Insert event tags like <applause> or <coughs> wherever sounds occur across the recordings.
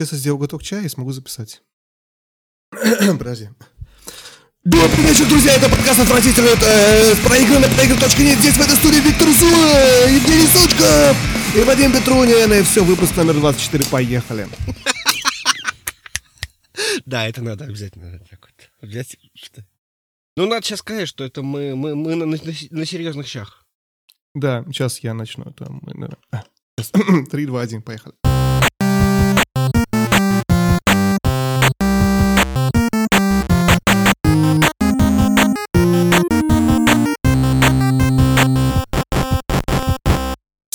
Сейчас я сделаю глоток чая и смогу записать. <coughs> Подожди. Добрый вечер, друзья, это подкаст «Отвратительный» э, с проигранной. Здесь в этой студии Виктор Зуа, Евгений Сучков и Вадим Петрунин. И все, выпуск номер 24, поехали. <laughs> Да, это надо обязательно так вот взять. Что... Ну, надо сейчас сказать, что это мы, мы, мы на, на, на серьезных щах. Да, сейчас я начну. Мы, да. 3, 2, 1, поехали.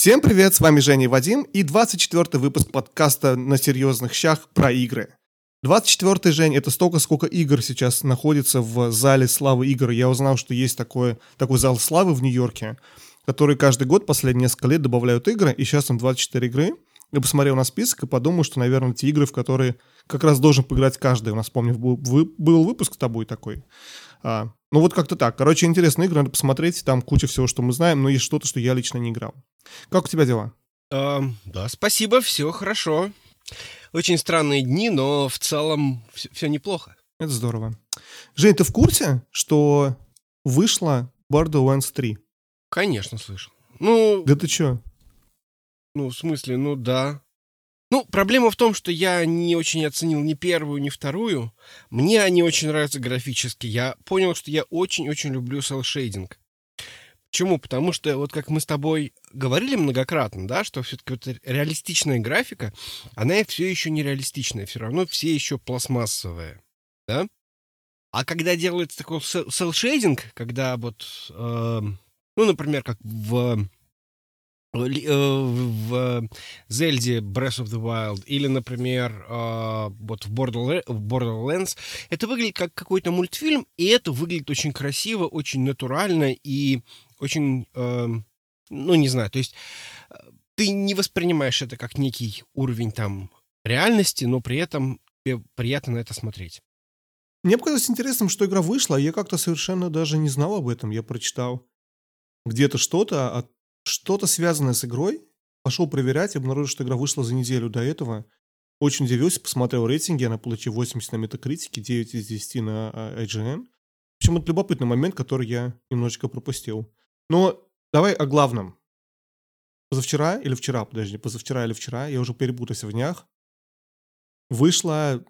Всем привет, с вами Женя и Вадим и 24 выпуск подкаста «На серьезных щах» про игры. 24-й, Жень, это столько, сколько игр сейчас находится в зале славы игр. Я узнал, что есть такой, такой зал славы в Нью-Йорке, который каждый год, последние несколько лет добавляют игры, и сейчас там 24 игры. Я посмотрел на список и подумал, что, наверное, те игры, в которые как раз должен поиграть каждый. У нас, помню, был, был выпуск с тобой такой. А, ну вот как-то так. Короче, интересная игра, надо посмотреть. Там куча всего, что мы знаем, но есть что-то, что я лично не играл. Как у тебя дела? Uh, да, спасибо, все хорошо. Очень странные дни, но в целом все, все неплохо. Это здорово. Жень, ты в курсе, что вышла Borderlands 3? Конечно, слышал. Ну... Да ты чё? Ну, в смысле, ну да. Ну, проблема в том, что я не очень оценил ни первую, ни вторую. Мне они очень нравятся графически. Я понял, что я очень-очень люблю селшейдинг. Почему? Потому что, вот как мы с тобой говорили многократно, да, что все-таки вот реалистичная графика, она все еще не реалистичная, все равно все еще пластмассовая, да? А когда делается такой селшейдинг, когда вот, э, ну, например, как в в Зельде Breath of the Wild или, например, э, вот в Borderlands, это выглядит как какой-то мультфильм, и это выглядит очень красиво, очень натурально и очень, ну, не знаю, то есть э, ты не воспринимаешь это как некий уровень там реальности, но при этом тебе приятно на это смотреть. Мне показалось интересным, что игра вышла, а я как-то совершенно даже не знал об этом. Я прочитал где-то что-то от что-то связанное с игрой. Пошел проверять, обнаружил, что игра вышла за неделю до этого. Очень удивился, посмотрел рейтинги, она получила 80 на метакритике, 9 из 10 на а, IGN. В общем, это любопытный момент, который я немножечко пропустил. Но давай о главном. Позавчера или вчера, подожди, позавчера или вчера, я уже перепутался в днях, вышла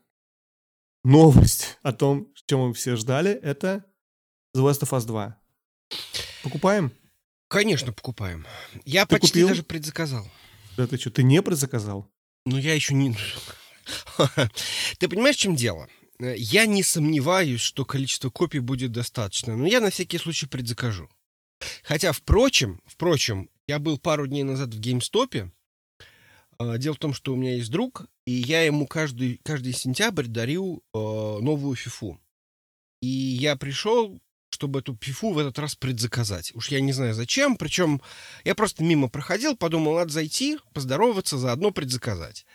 новость о том, чем мы все ждали, это The Last of Us 2. Покупаем? Конечно, покупаем. Я ты почти купил? даже предзаказал. Да ты что, ты не предзаказал? Ну, я еще не... <laughs> Ты понимаешь, в чем дело? Я не сомневаюсь, что количество копий будет достаточно, но я на всякий случай предзакажу. Хотя, впрочем, впрочем, я был пару дней назад в геймстопе. А, дело в том, что у меня есть друг, и я ему каждый, каждый сентябрь дарил э, новую фифу. И я пришел, чтобы эту пифу в этот раз предзаказать. Уж я не знаю зачем, причем я просто мимо проходил, подумал, надо зайти, поздороваться, заодно предзаказать.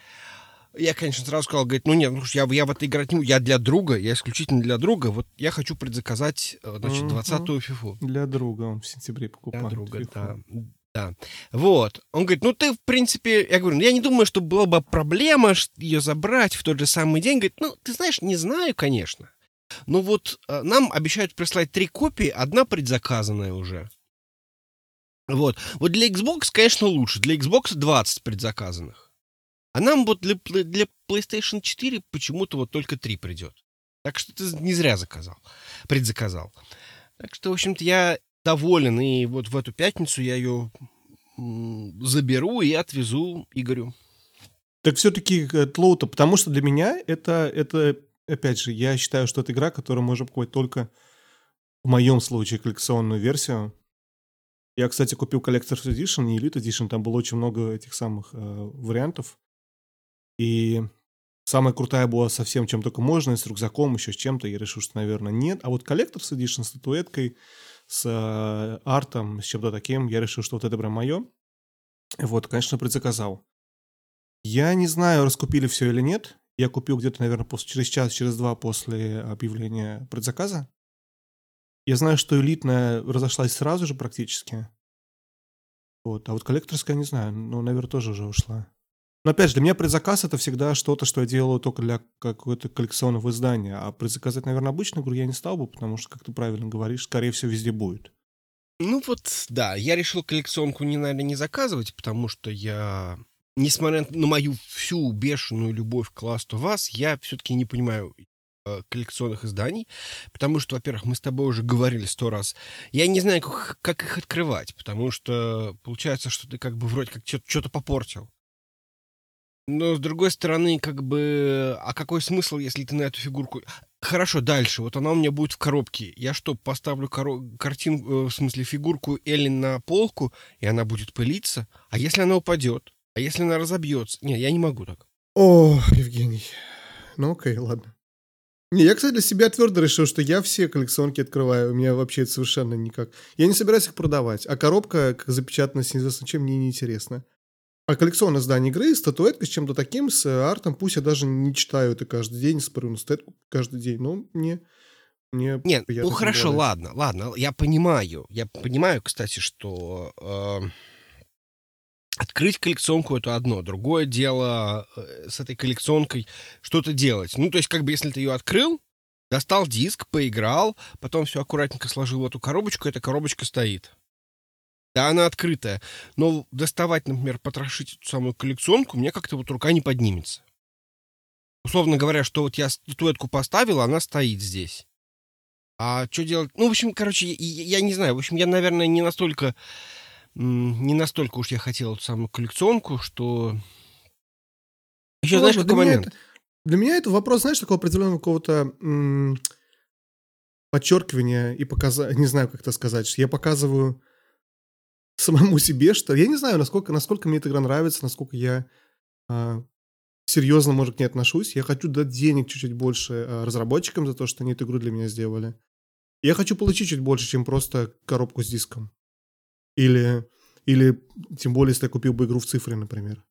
Я, конечно, сразу сказал, говорит, ну нет, ну, я, я в это играть не я для друга, я исключительно для друга, вот я хочу предзаказать, э, значит, 20-ю фифу. Для друга он в сентябре покупал. Для друга, фифу. да. Да. Вот. Он говорит, ну ты, в принципе, я говорю, ну я не думаю, что была бы проблема ее забрать в тот же самый день. Говорит, ну ты знаешь, не знаю, конечно. Ну вот э, нам обещают прислать три копии, одна предзаказанная уже. Вот. Вот для Xbox, конечно, лучше. Для Xbox 20 предзаказанных. А нам вот для, для PlayStation 4 почему-то вот только 3 придет. Так что ты не зря заказал. Предзаказал. Так что, в общем-то, я доволен. И вот в эту пятницу я ее заберу и отвезу Игорю. Так все-таки Тлоута, потому что для меня это, это опять же, я считаю, что это игра, которую можно покупать только в моем случае коллекционную версию. Я, кстати, купил Collector's Edition, не Elite Edition, там было очень много этих самых э, вариантов. И самая крутая была совсем чем только можно, с рюкзаком, еще с чем-то. Я решил, что, наверное, нет. А вот Collector's Edition с статуэткой, с э, артом, с чем-то таким, я решил, что вот это прям мое. Вот, конечно, предзаказал. Я не знаю, раскупили все или нет. Я купил где-то, наверное, после, через час, через два после объявления предзаказа. Я знаю, что элитная разошлась сразу же практически. Вот. А вот коллекторская не знаю, но, наверное, тоже уже ушла. Но опять же, для меня предзаказ это всегда что-то, что я делаю только для какого-то коллекционного издания. А предзаказать, наверное, обычную игру я не стал бы, потому что, как ты правильно говоришь, скорее всего, везде будет. Ну вот, да, я решил коллекционку, не, наверное, не заказывать, потому что я, несмотря на мою всю бешеную любовь к Last of Us, я все-таки не понимаю э, коллекционных изданий, потому что, во-первых, мы с тобой уже говорили сто раз, я не знаю, как, как их открывать, потому что получается, что ты как бы вроде как что-то попортил. Но, с другой стороны, как бы, а какой смысл, если ты на эту фигурку... Хорошо, дальше. Вот она у меня будет в коробке. Я что, поставлю коро... картинку, э, в смысле, фигурку Элли на полку, и она будет пылиться? А если она упадет? А если она разобьется? Не, я не могу так. О, Евгений. Ну окей, ладно. Не, я, кстати, для себя твердо решил, что я все коллекционки открываю. У меня вообще это совершенно никак. Я не собираюсь их продавать. А коробка, как запечатана с неизвестно чем, мне неинтересно. А коллекционное издание игры, статуэтка с чем-то таким, с артом, пусть я даже не читаю это каждый день, смотрю на статуэтку каждый день, но мне... мне Нет, ну хорошо, ладно, ладно, я понимаю. Я понимаю, кстати, что э, открыть коллекционку это одно. Другое дело э, с этой коллекционкой что-то делать. Ну, то есть, как бы, если ты ее открыл, достал диск, поиграл, потом все аккуратненько сложил в эту коробочку, эта коробочка стоит. Да, она открытая. Но доставать, например, потрошить эту самую коллекционку, мне как-то вот рука не поднимется. Условно говоря, что вот я статуэтку поставил, она стоит здесь. А что делать? Ну, в общем, короче, я, я не знаю. В общем, я, наверное, не настолько... Не настолько уж я хотел эту самую коллекционку, что... Еще ну, знаешь, какой момент? Это, для меня это вопрос, знаешь, такого определенного какого-то м- подчеркивания и показа... Не знаю, как это сказать. Что я показываю <laughs> самому себе, что я не знаю, насколько, насколько мне эта игра нравится, насколько я а, серьезно, может, к ней отношусь. Я хочу дать денег чуть-чуть больше а, разработчикам за то, что они эту игру для меня сделали. Я хочу получить чуть больше, чем просто коробку с диском. Или, или тем более, если я купил бы игру в цифре, например.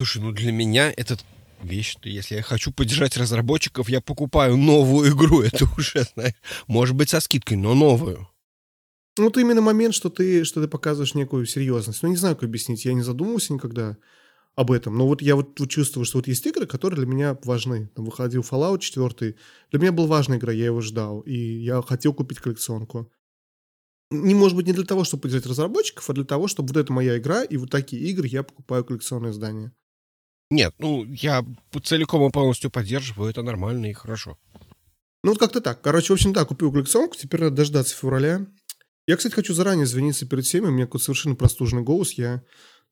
Слушай, ну для меня это вещь, что если я хочу поддержать разработчиков, я покупаю новую игру. <laughs> Это уже, знаешь, может быть со скидкой, но новую. Ну, это именно момент, что ты, что ты показываешь некую серьезность. Ну, не знаю, как объяснить. Я не задумывался никогда об этом. Но вот я вот, вот чувствую, что вот есть игры, которые для меня важны. Там выходил Fallout 4. Для меня была важная игра, я его ждал. И я хотел купить коллекционку. Не может быть не для того, чтобы поддержать разработчиков, а для того, чтобы вот это моя игра, и вот такие игры я покупаю коллекционные издания. Нет, ну, я целиком и полностью поддерживаю, это нормально и хорошо. Ну, вот как-то так. Короче, в общем, да, купил коллекционку, теперь надо дождаться февраля. Я, кстати, хочу заранее извиниться перед всеми. У меня какой-то совершенно простужный голос. Я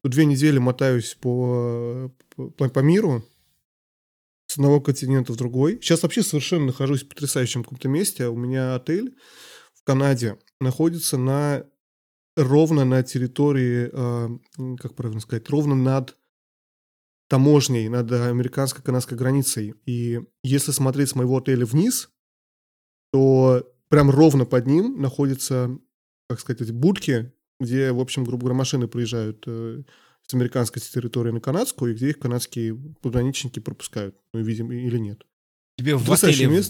две недели мотаюсь по, по, по миру с одного континента в другой. Сейчас вообще совершенно нахожусь в потрясающем каком-то месте. У меня отель в Канаде находится на ровно на территории, э, как правильно сказать, ровно над таможней, над американско-канадской границей. И если смотреть с моего отеля вниз, то прям ровно под ним находится как сказать, эти будки, где, в общем, грубо говоря, машины проезжают э, с американской территории на канадскую, и где их канадские пограничники пропускают, ну, видимо, или нет. Тебе в отеле.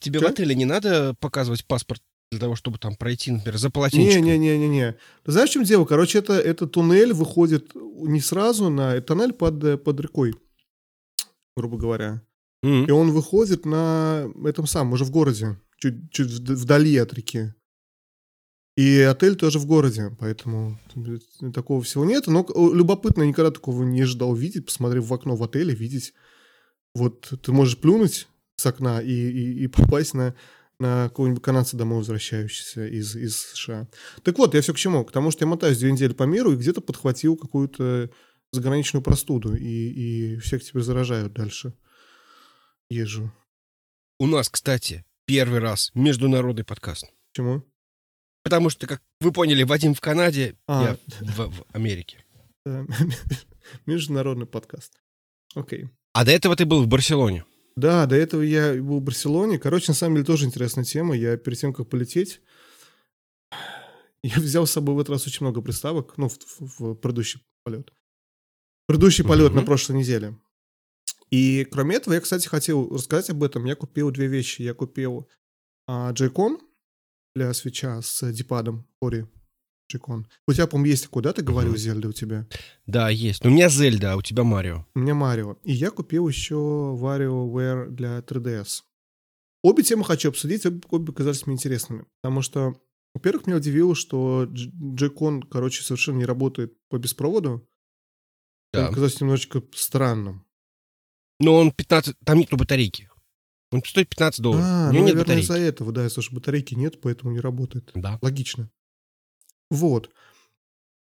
Тебе в отеле не надо показывать паспорт для того, чтобы там пройти, например, за полотенчиком? Не-не-не-не. Ты знаешь, в чем дело? Короче, это, это туннель выходит не сразу на... Это туннель под, под рекой, грубо говоря. Mm-hmm. И он выходит на этом самом, уже в городе, чуть, чуть вдали от реки. И отель тоже в городе, поэтому такого всего нет. Но любопытно, никогда такого не ожидал видеть, посмотрев в окно в отеле, видеть, вот ты можешь плюнуть с окна и, и, и попасть на, на какого-нибудь канадца домой возвращающегося из, из США. Так вот, я все к чему? К тому, что я мотаюсь две недели по миру и где-то подхватил какую-то заграничную простуду, и, и всех теперь заражают дальше. Езжу. У нас, кстати, первый раз международный подкаст. Почему? Потому что, как вы поняли, Вадим в Канаде, а. я в, в Америке. <laughs> Международный подкаст. Окей. А до этого ты был в Барселоне? Да, до этого я был в Барселоне. Короче, на самом деле тоже интересная тема. Я перед тем, как полететь, <sighs> я взял с собой в этот раз очень много приставок, ну, в, в, в предыдущий полет. Предыдущий полет на прошлой неделе. И кроме этого, я, кстати, хотел рассказать об этом. Я купил две вещи. Я купил а, Joy-Con для свеча с дипадом Ori. Джейкон. У тебя, по-моему, есть такой, да, ты говорил, mm Зельда у тебя? Да, есть. Но у меня Зельда, а у тебя Марио. У меня Марио. И я купил еще WarioWare для 3DS. Обе темы хочу обсудить, обе, обе казались мне интересными. Потому что, во-первых, меня удивило, что Джейкон, короче, совершенно не работает по беспроводу. Да. Он казался немножечко странным. Но он 15... Там нет батарейки. Он стоит 15 долларов. А, У него ну, нет наверное, батарейки. из-за этого, да, что батарейки нет, поэтому не работает. Да. Логично. Вот.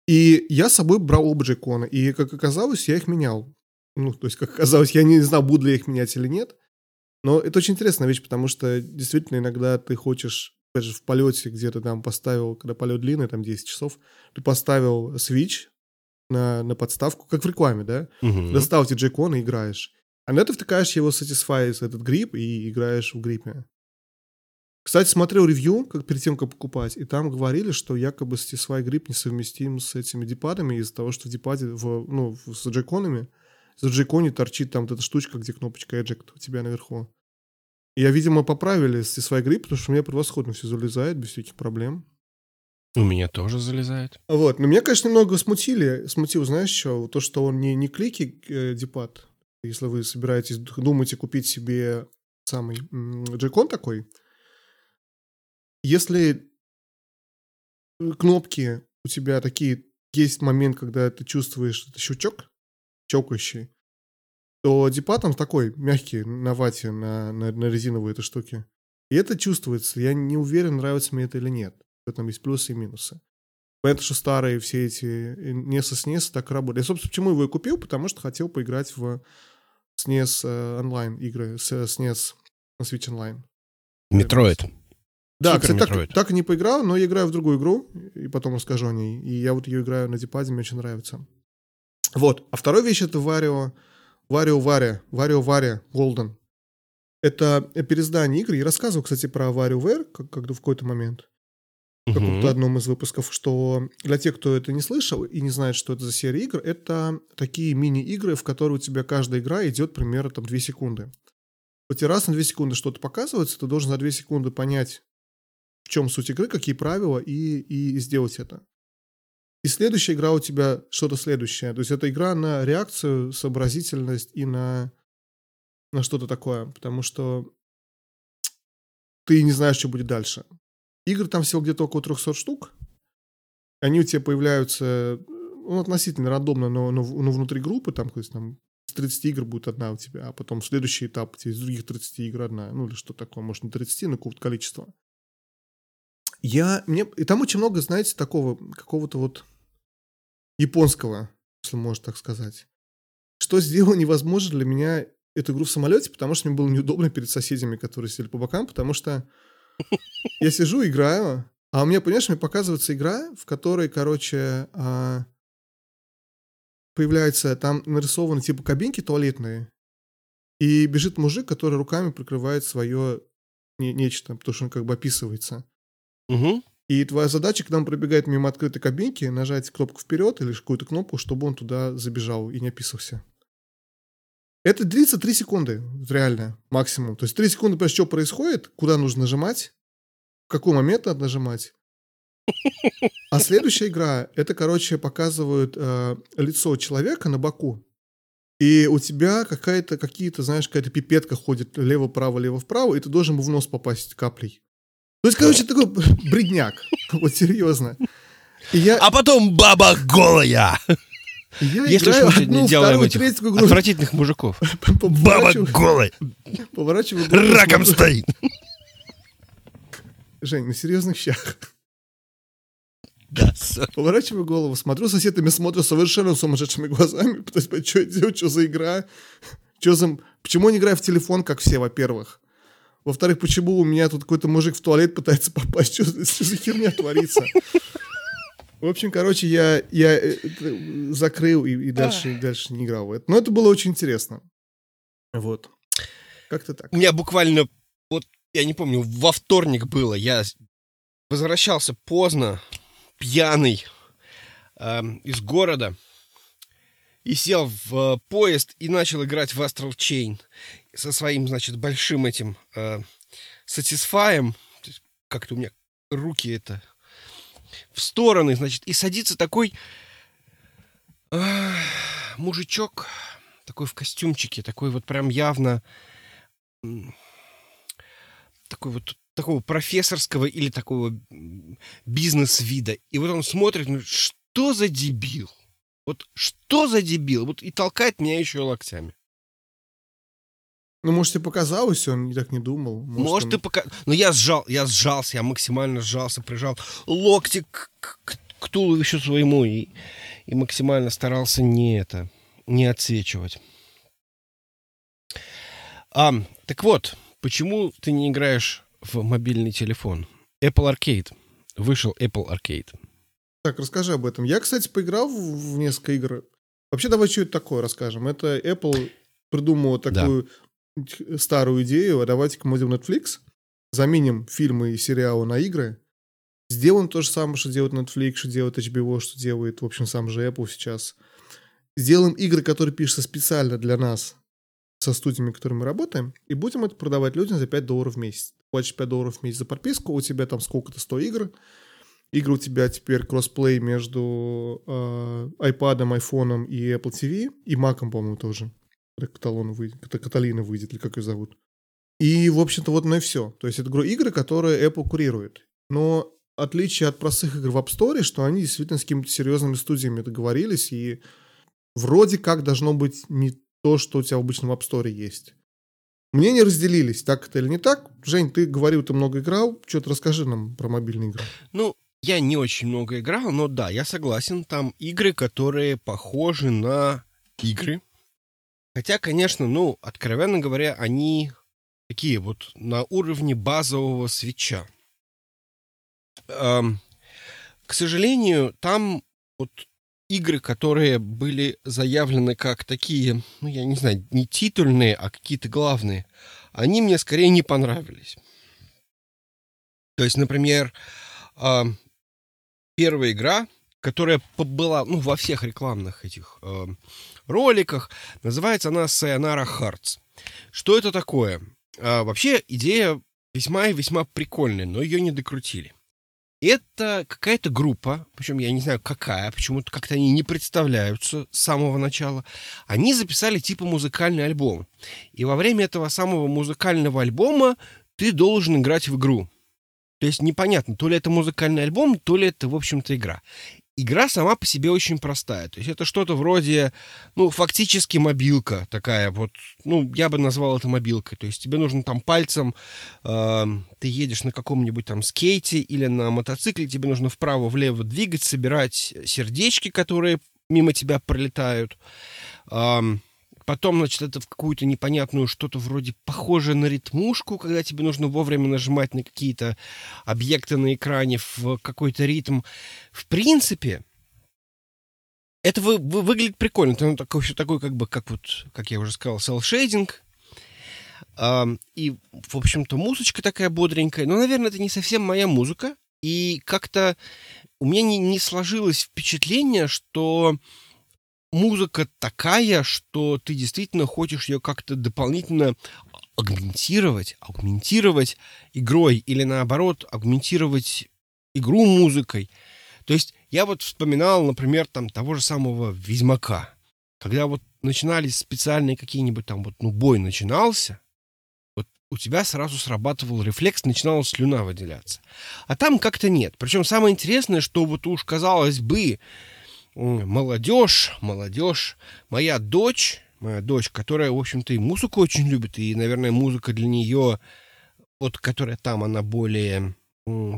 И я с собой брал оба джейкона, и, как оказалось, я их менял. Ну, то есть, как оказалось, я не знал, буду ли я их менять или нет. Но это очень интересная вещь, потому что действительно иногда ты хочешь, опять же, в полете где-то там поставил, когда полет длинный, там 10 часов, ты поставил switch на, на подставку, как в рекламе, да? Угу. Достал эти джейконы и играешь. А на это втыкаешь его Satisfy, этот грипп, и играешь в гриппе. Кстати, смотрел ревью, как перед тем, как покупать, и там говорили, что якобы Satisfy грипп несовместим с этими дипадами из-за того, что в дипаде, в, ну, с джейконами, за джейконе торчит там вот эта штучка, где кнопочка Eject у тебя наверху. Я, видимо, поправили Satisfy грипп, потому что у меня превосходно все залезает без всяких проблем. У меня тоже залезает. Вот, но меня, конечно, немного смутили. Смутил, знаешь, что? То, что он не, не клики э, дипад, если вы собираетесь, думаете купить себе самый джейкон такой, если кнопки у тебя такие, есть момент, когда ты чувствуешь это щелчок, чокающий, то дипа там такой мягкий на вате, на, на, на резиновой этой штуке. И это чувствуется. Я не уверен, нравится мне это или нет. В этом есть плюсы и минусы. Понятно, что старые все эти NES и SNES так работают. Я, собственно, почему его и купил? Потому что хотел поиграть в SNES э, онлайн игры, с SNES на Switch Online. Metroid. Да, Супер кстати, так, так и не поиграл, но я играю в другую игру, и потом расскажу о ней. И я вот ее играю на D-pad е, мне очень нравится. Вот. А вторая вещь — это Wario, Варио Варя, Варио Варя Голден. Это переиздание игры. Я рассказывал, кстати, про Варио Вэр, как, когда в какой-то момент в каком-то одном из выпусков, что для тех, кто это не слышал и не знает, что это за серия игр, это такие мини-игры, в которые у тебя каждая игра идет примерно там 2 секунды. Вот тебе раз на 2 секунды что-то показывается, ты должен за 2 секунды понять, в чем суть игры, какие правила, и, и сделать это. И следующая игра у тебя что-то следующее. То есть это игра на реакцию, сообразительность и на, на что-то такое. Потому что ты не знаешь, что будет дальше. Игр там всего где-то около 300 штук. Они у тебя появляются ну, относительно рандомно, но, но, но внутри группы, там, то есть, там, из 30 игр будет одна у тебя, а потом следующий этап, из других 30 игр одна, ну или что такое, может не 30, но какого-то количества. Я, мне, и там очень много, знаете, такого, какого-то вот японского, если можно так сказать. Что сделало невозможно для меня эту игру в самолете, потому что мне было неудобно перед соседями, которые сидели по бокам, потому что <laughs> я сижу, играю, а у меня, понимаешь, мне показывается игра, в которой, короче, а, появляется, там нарисованы типа кабинки туалетные, и бежит мужик, который руками прикрывает свое не, нечто, потому что он как бы описывается. Угу. И твоя задача, когда он пробегает мимо открытой кабинки, нажать кнопку вперед или какую-то кнопку, чтобы он туда забежал и не описывался. Это длится 3 секунды, реально, максимум. То есть 3 секунды, прежде что происходит, куда нужно нажимать, в какой момент надо нажимать. А следующая игра, это, короче, показывают э, лицо человека на боку. И у тебя какая-то, какие-то, знаешь, какая-то пипетка ходит лево-право, лево-вправо, и ты должен в нос попасть каплей. То есть, короче, такой <laughs> бредняк. Вот серьезно. И я... А потом баба голая. Я Если играю уж мы одну, делаем вторую, этих третью игру. отвратительных мужиков. <laughs> Баба голая. Поворачиваю Раком <laughs> стоит. Жень, на серьезных щах. Да, Поворачиваю голову, смотрю, сосед на смотрят совершенно сумасшедшими глазами, пытаюсь понять, что я делаю, что за игра, что за... Почему не играю в телефон, как все, во-первых? Во-вторых, почему у меня тут какой-то мужик в туалет пытается попасть? Что, что за херня творится? В общем, короче, я, я э, закрыл и, и дальше, дальше не играл в это. Но это было очень интересно. Вот. Как-то так. У меня буквально, вот, я не помню, во вторник было. Я возвращался поздно, пьяный, э, из города. И сел в э, поезд и начал играть в Astral Chain со своим, значит, большим этим э, Satisfy. Как-то у меня руки это в стороны, значит, и садится такой э, мужичок, такой в костюмчике, такой вот прям явно такой вот такого профессорского или такого бизнес-вида. И вот он смотрит, ну, что за дебил? Вот что за дебил? Вот и толкает меня еще локтями. Ну, может, тебе показалось, он так не думал. Может, может он... ты пока... Но я сжал, я сжался, я максимально сжался, прижал локти к, к, к, к туловищу своему и, и максимально старался не это, не отсвечивать. А, так вот, почему ты не играешь в мобильный телефон? Apple Arcade. Вышел Apple Arcade. Так, расскажи об этом. Я, кстати, поиграл в несколько игр. Вообще, давай что это такое расскажем. Это Apple придумал такую да. старую идею, а давайте-ка мы Netflix, заменим фильмы и сериалы на игры, сделаем то же самое, что делает Netflix, что делает HBO, что делает, в общем, сам же Apple сейчас. Сделаем игры, которые пишутся специально для нас, со студиями, которыми мы работаем, и будем это продавать людям за 5 долларов в месяц. Платишь 5 долларов в месяц за подписку, у тебя там сколько-то 100 игр, Игры у тебя теперь кроссплей между э, iPad, iPhone и Apple TV, и Mac, по-моему, тоже. Каталон выйдет, Каталина выйдет, или как ее зовут. И, в общем-то, вот на и все. То есть это игры, которые Apple курирует. Но отличие от простых игр в App Store, что они действительно с какими-то серьезными студиями договорились, и вроде как должно быть не то, что у тебя обычно в App Store есть. Мнения разделились, так это или не так. Жень, ты говорил, ты много играл. Что-то расскажи нам про мобильные игры. Ну, я не очень много играл, но да, я согласен, там игры, которые похожи на игры. Хотя, конечно, ну, откровенно говоря, они такие вот на уровне базового свеча. Эм, к сожалению, там вот игры, которые были заявлены как такие, ну, я не знаю, не титульные, а какие-то главные, они мне скорее не понравились. То есть, например, первая игра, которая была ну, во всех рекламных этих э, роликах. Называется она Sayonara Hearts. Что это такое? Э, вообще идея весьма и весьма прикольная, но ее не докрутили. Это какая-то группа, причем я не знаю какая, почему-то как-то они не представляются с самого начала. Они записали типа музыкальный альбом. И во время этого самого музыкального альбома ты должен играть в игру. То есть непонятно, то ли это музыкальный альбом, то ли это, в общем-то, игра. Игра сама по себе очень простая. То есть это что-то вроде, ну, фактически мобилка такая вот. Ну, я бы назвал это мобилкой. То есть тебе нужно там пальцем, э, ты едешь на каком-нибудь там скейте или на мотоцикле, тебе нужно вправо-влево двигать, собирать сердечки, которые мимо тебя пролетают. Э, Потом, значит, это в какую-то непонятную что-то вроде похожее на ритмушку, когда тебе нужно вовремя нажимать на какие-то объекты на экране в какой-то ритм. В принципе, это вы, вы, выглядит прикольно. Это ну, такой, все такой, как бы, как вот, как я уже сказал, селл-шейдинг. Uh, и, в общем-то, музычка такая бодренькая. Но, наверное, это не совсем моя музыка. И как-то у меня не, не сложилось впечатление, что музыка такая, что ты действительно хочешь ее как-то дополнительно агментировать, агментировать игрой или наоборот агментировать игру музыкой. То есть я вот вспоминал, например, там того же самого Ведьмака. Когда вот начинались специальные какие-нибудь там вот, ну, бой начинался, вот у тебя сразу срабатывал рефлекс, начинала слюна выделяться. А там как-то нет. Причем самое интересное, что вот уж казалось бы, молодежь, молодежь. Моя дочь, моя дочь, которая, в общем-то, и музыку очень любит, и, наверное, музыка для нее, вот, которая там, она более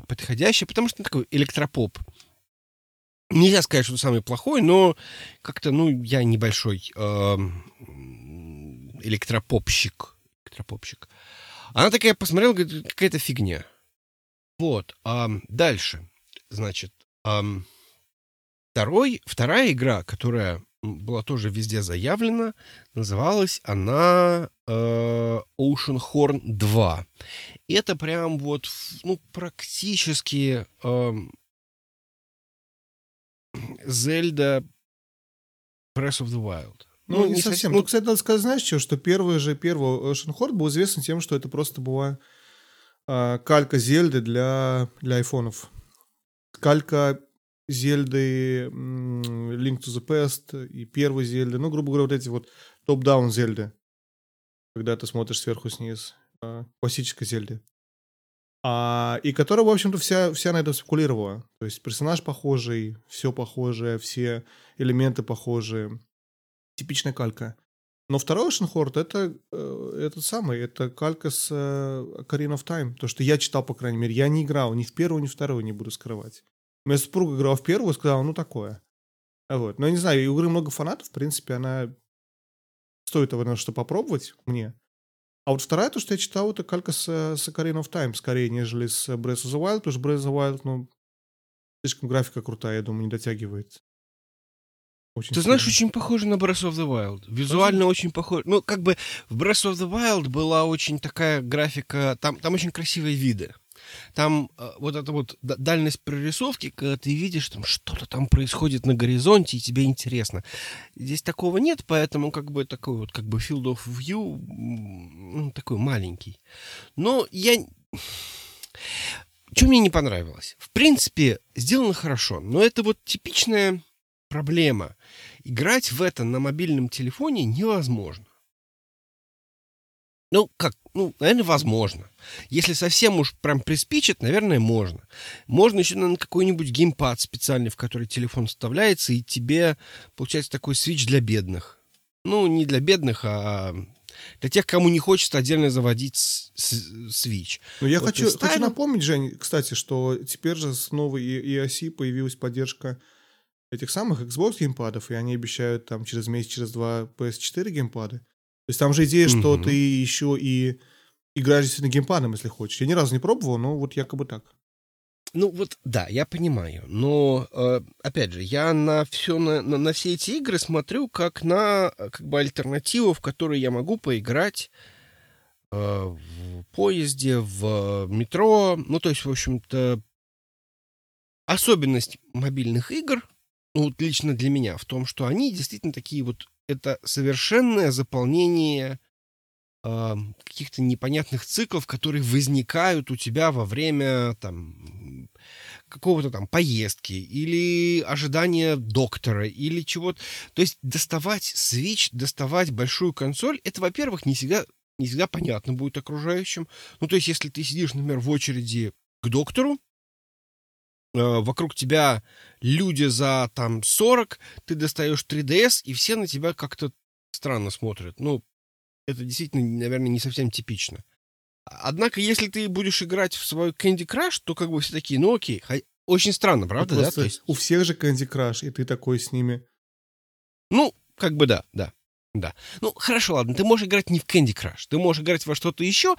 подходящая, потому что такой электропоп. Нельзя сказать, что самый плохой, но как-то, ну, я небольшой э, электропопщик. электропопщик. Она такая посмотрела, говорит, какая-то фигня. Вот. А дальше. Значит, а, Второй, вторая игра, которая была тоже везде заявлена, называлась она э, Ocean Horn 2. И это прям вот, ну, практически э, Zelda Breath of the Wild. Ну, ну не, не совсем. совсем. Ну, кстати, надо сказать, знаешь что, что первый же, первый Ocean Horn был известен тем, что это просто была э, калька Зельды для, для айфонов калька Зельды, Link to the Past и первой Зельды, ну, грубо говоря, вот эти вот топ-даун Зельды, когда ты смотришь сверху снизу, а, классической Зельды. А, и которая, в общем-то, вся, вся на этом спекулировала. То есть персонаж похожий, все похожее, все элементы похожие. Типичная калька. Но второй Ocean Horde это э, этот самый, это калька с э, Ocarina of Time. То, что я читал, по крайней мере. Я не играл ни в первую, ни в вторую, не буду скрывать. Моя супруга играла в первую и сказала, ну такое. Вот. Но я не знаю, у игры много фанатов, в принципе, она стоит того, что попробовать мне. А вот вторая, то, что я читал, это калька с, с Ocarina of Time, скорее, нежели с Breath of the Wild, потому что Breath of the Wild, ну, слишком графика крутая, я думаю, не дотягивает. Очень Ты сильно. знаешь, очень похоже на Breath of the Wild. Визуально Разве? очень похоже. Ну, как бы в Breath of the Wild была очень такая графика, там, там очень красивые виды. Там э, вот эта вот дальность прорисовки, когда ты видишь, там что-то там происходит на горизонте, и тебе интересно. Здесь такого нет, поэтому как бы такой вот как бы field of view ну, такой маленький. Но я... Что мне не понравилось? В принципе, сделано хорошо, но это вот типичная проблема. Играть в это на мобильном телефоне невозможно. Ну, как? Ну, наверное, возможно. Если совсем уж прям приспичит, наверное, можно. Можно еще на какой-нибудь геймпад специальный, в который телефон вставляется, и тебе получается такой свич для бедных. Ну, не для бедных, а для тех, кому не хочется отдельно заводить свич. Ну, я вот хочу, ставил... хочу напомнить, Жень, кстати, что теперь же с новой EOS появилась поддержка этих самых Xbox геймпадов, и они обещают там через месяц, через два PS4 геймпады. То есть там же идея, что mm-hmm. ты еще и играешь действительно геймпадом, если хочешь. Я ни разу не пробовал, но вот якобы так. Ну вот, да, я понимаю. Но, э, опять же, я на все, на, на, на все эти игры смотрю как на как бы альтернативу, в которой я могу поиграть э, в поезде, в метро. Ну, то есть, в общем-то, особенность мобильных игр, ну, вот лично для меня, в том, что они действительно такие вот это совершенное заполнение э, каких-то непонятных циклов, которые возникают у тебя во время там какого-то там поездки или ожидания доктора или чего-то. То есть доставать Switch, доставать большую консоль, это, во-первых, не всегда, не всегда понятно будет окружающим. Ну, то есть, если ты сидишь, например, в очереди к доктору, вокруг тебя люди за там 40, ты достаешь 3DS, и все на тебя как-то странно смотрят. Ну, это действительно, наверное, не совсем типично. Однако, если ты будешь играть в свой Candy Crush, то как бы все такие, ну окей. Очень странно, правда, ну, да? То есть... У всех же Candy Crush, и ты такой с ними. Ну, как бы да, да. Да. Ну, хорошо, ладно, ты можешь играть не в Candy Crush, ты можешь играть во что-то еще,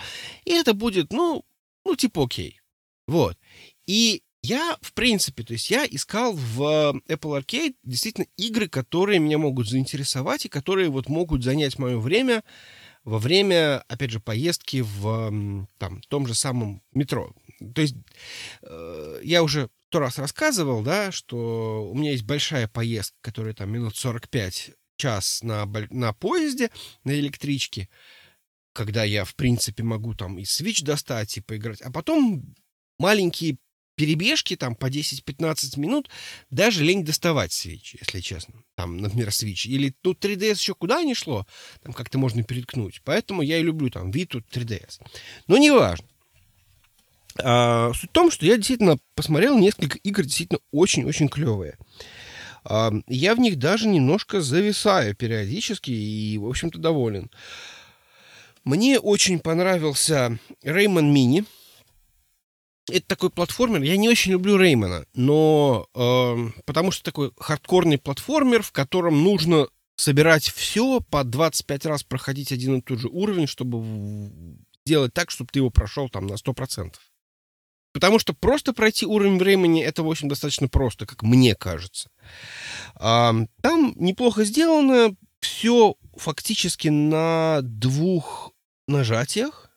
и это будет, ну, ну, типа окей. Вот. И я, в принципе, то есть я искал в Apple Arcade действительно игры, которые меня могут заинтересовать и которые вот могут занять мое время во время, опять же, поездки в там, том же самом метро. То есть э, я уже сто раз рассказывал, да, что у меня есть большая поездка, которая там минут 45 час на, на поезде, на электричке, когда я, в принципе, могу там и Switch достать, и поиграть. А потом маленькие перебежки там по 10-15 минут даже лень доставать свечи, если честно. Там, например, свич. Или тут 3DS еще куда не шло, там как-то можно переткнуть. Поэтому я и люблю там тут 3DS. Но неважно. А, суть в том, что я действительно посмотрел несколько игр, действительно очень-очень клевые. А, я в них даже немножко зависаю периодически и, в общем-то, доволен. Мне очень понравился Rayman Mini — это такой платформер. Я не очень люблю Реймона, но э, потому что такой хардкорный платформер, в котором нужно собирать все, по 25 раз проходить один и тот же уровень, чтобы сделать так, чтобы ты его прошел там на 100%. Потому что просто пройти уровень в Реймоне это, в общем, достаточно просто, как мне кажется. А, там неплохо сделано, все фактически на двух нажатиях.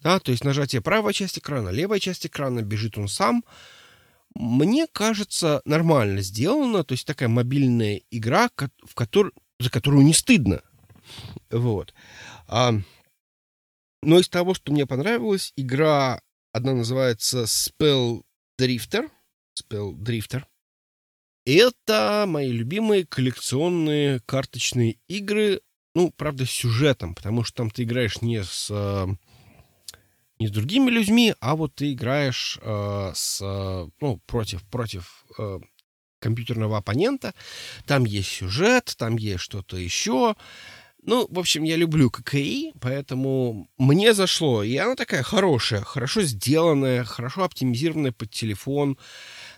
Да, то есть нажатие правой части экрана, левой части экрана, бежит он сам. Мне кажется, нормально сделано. То есть такая мобильная игра, в которой, за которую не стыдно. Вот. А, но из того, что мне понравилось, игра одна называется Spell Drifter. Spell Drifter. Это мои любимые коллекционные карточные игры, ну, правда, с сюжетом, потому что там ты играешь не с, э, не с другими людьми, а вот ты играешь э, с, ну, против, против э, компьютерного оппонента. Там есть сюжет, там есть что-то еще. Ну, в общем, я люблю ККИ, поэтому мне зашло. И она такая хорошая, хорошо сделанная, хорошо оптимизированная под телефон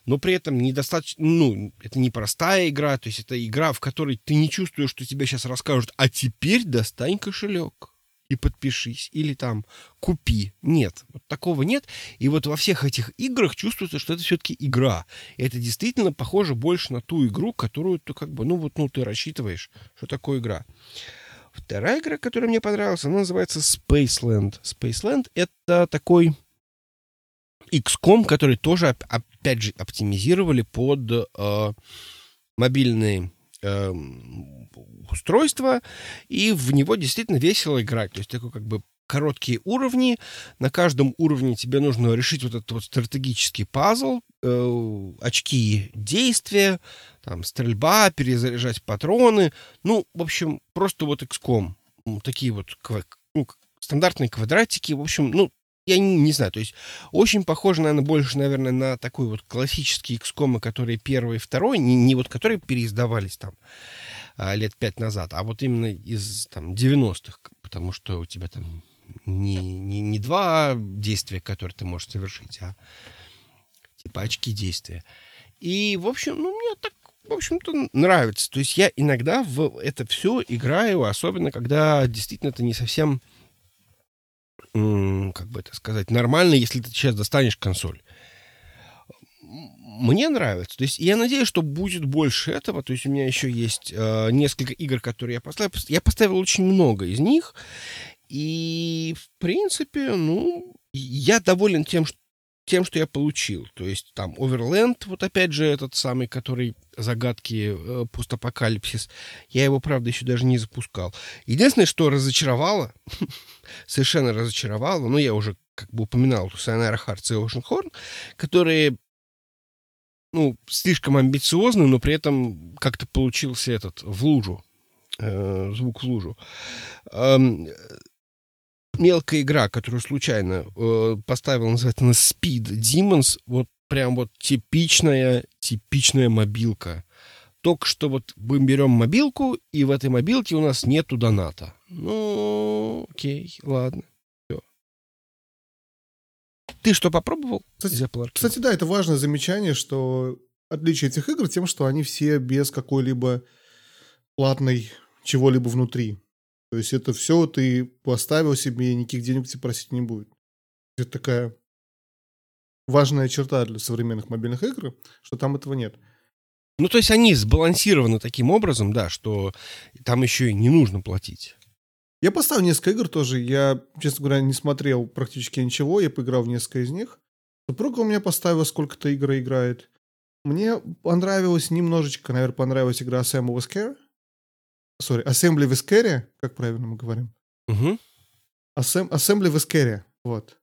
но при этом недостаточно, ну, это не простая игра, то есть это игра, в которой ты не чувствуешь, что тебе сейчас расскажут, а теперь достань кошелек и подпишись, или там купи. Нет, вот такого нет. И вот во всех этих играх чувствуется, что это все-таки игра. И это действительно похоже больше на ту игру, которую ты как бы, ну вот, ну ты рассчитываешь, что такое игра. Вторая игра, которая мне понравилась, она называется Spaceland. Spaceland — это такой XCOM, который тоже, опять же, оптимизировали под э, мобильные э, устройства, и в него действительно весело играть. То есть такой как бы короткие уровни. На каждом уровне тебе нужно решить вот этот вот стратегический пазл, э, очки действия, там, стрельба, перезаряжать патроны. Ну, в общем, просто вот XCOM. Такие вот ну, стандартные квадратики. В общем, ну, я не, не знаю, то есть очень похоже, наверное, больше, наверное, на такой вот классический XCOM, которые первый и второй, не, не вот которые переиздавались там а, лет пять назад, а вот именно из там 90-х, потому что у тебя там не, не, не два действия, которые ты можешь совершить, а типа очки действия. И, в общем, ну, мне так в общем-то, нравится. То есть я иногда в это все играю, особенно когда действительно это не совсем как бы это сказать, нормально, если ты сейчас достанешь консоль. Мне нравится. То есть я надеюсь, что будет больше этого. То есть у меня еще есть э, несколько игр, которые я поставил. Я поставил очень много из них. И, в принципе, ну, я доволен тем, что тем, что я получил. То есть там Overland, вот опять же этот самый, который загадки э, постапокалипсис. Я его, правда, еще даже не запускал. Единственное, что разочаровало, <laughs> совершенно разочаровало, ну, я уже как бы упоминал Sayonara Hearts и Horn, которые ну, слишком амбициозны, но при этом как-то получился этот в лужу, э, звук в лужу. Эм, мелкая игра, которую случайно э, поставил, называется на Speed Demons, вот прям вот типичная, типичная мобилка. Только что вот мы берем мобилку, и в этой мобилке у нас нету доната. Ну, окей, ладно. Все. Ты что, попробовал? Кстати, кстати, да, это важное замечание, что отличие этих игр тем, что они все без какой-либо платной чего-либо внутри. То есть это все ты поставил себе, и никаких денег тебе просить не будет. Это такая важная черта для современных мобильных игр, что там этого нет. Ну, то есть они сбалансированы таким образом, да, что там еще и не нужно платить. Я поставил несколько игр тоже. Я, честно говоря, не смотрел практически ничего. Я поиграл в несколько из них. Супруга у меня поставила, сколько-то игр играет. Мне понравилось немножечко, наверное, понравилась игра with Care. Sorry, Assembly with Care, как правильно мы говорим? Угу. Assembly with Care, вот.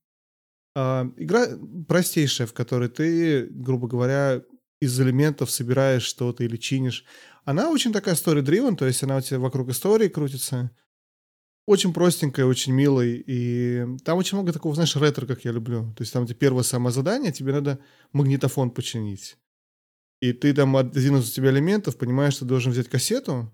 А, игра простейшая, в которой ты, грубо говоря, из элементов собираешь что-то или чинишь. Она очень такая story-driven, то есть она у тебя вокруг истории крутится. Очень простенькая, очень милая. И там очень много такого, знаешь, ретро, как я люблю. То есть там, где первое самое задание, тебе надо магнитофон починить. И ты там один из у тебя элементов, понимаешь, что ты должен взять кассету,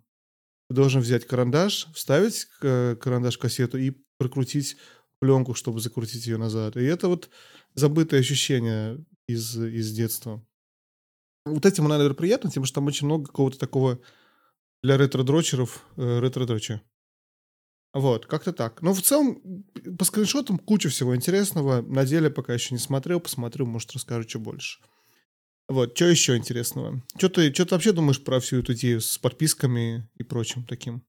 ты должен взять карандаш, вставить карандаш в кассету и прокрутить пленку, чтобы закрутить ее назад. И это вот забытое ощущение из, из детства. Вот этим наверное, приятна, тем, что там очень много какого-то такого для ретро-дрочеров э, ретро-дроча. Вот, как-то так. Но в целом, по скриншотам куча всего интересного. На деле пока еще не смотрел, посмотрю, может, расскажу что больше. Вот, что еще интересного? Что ты, что ты вообще думаешь про всю эту идею с подписками и прочим таким?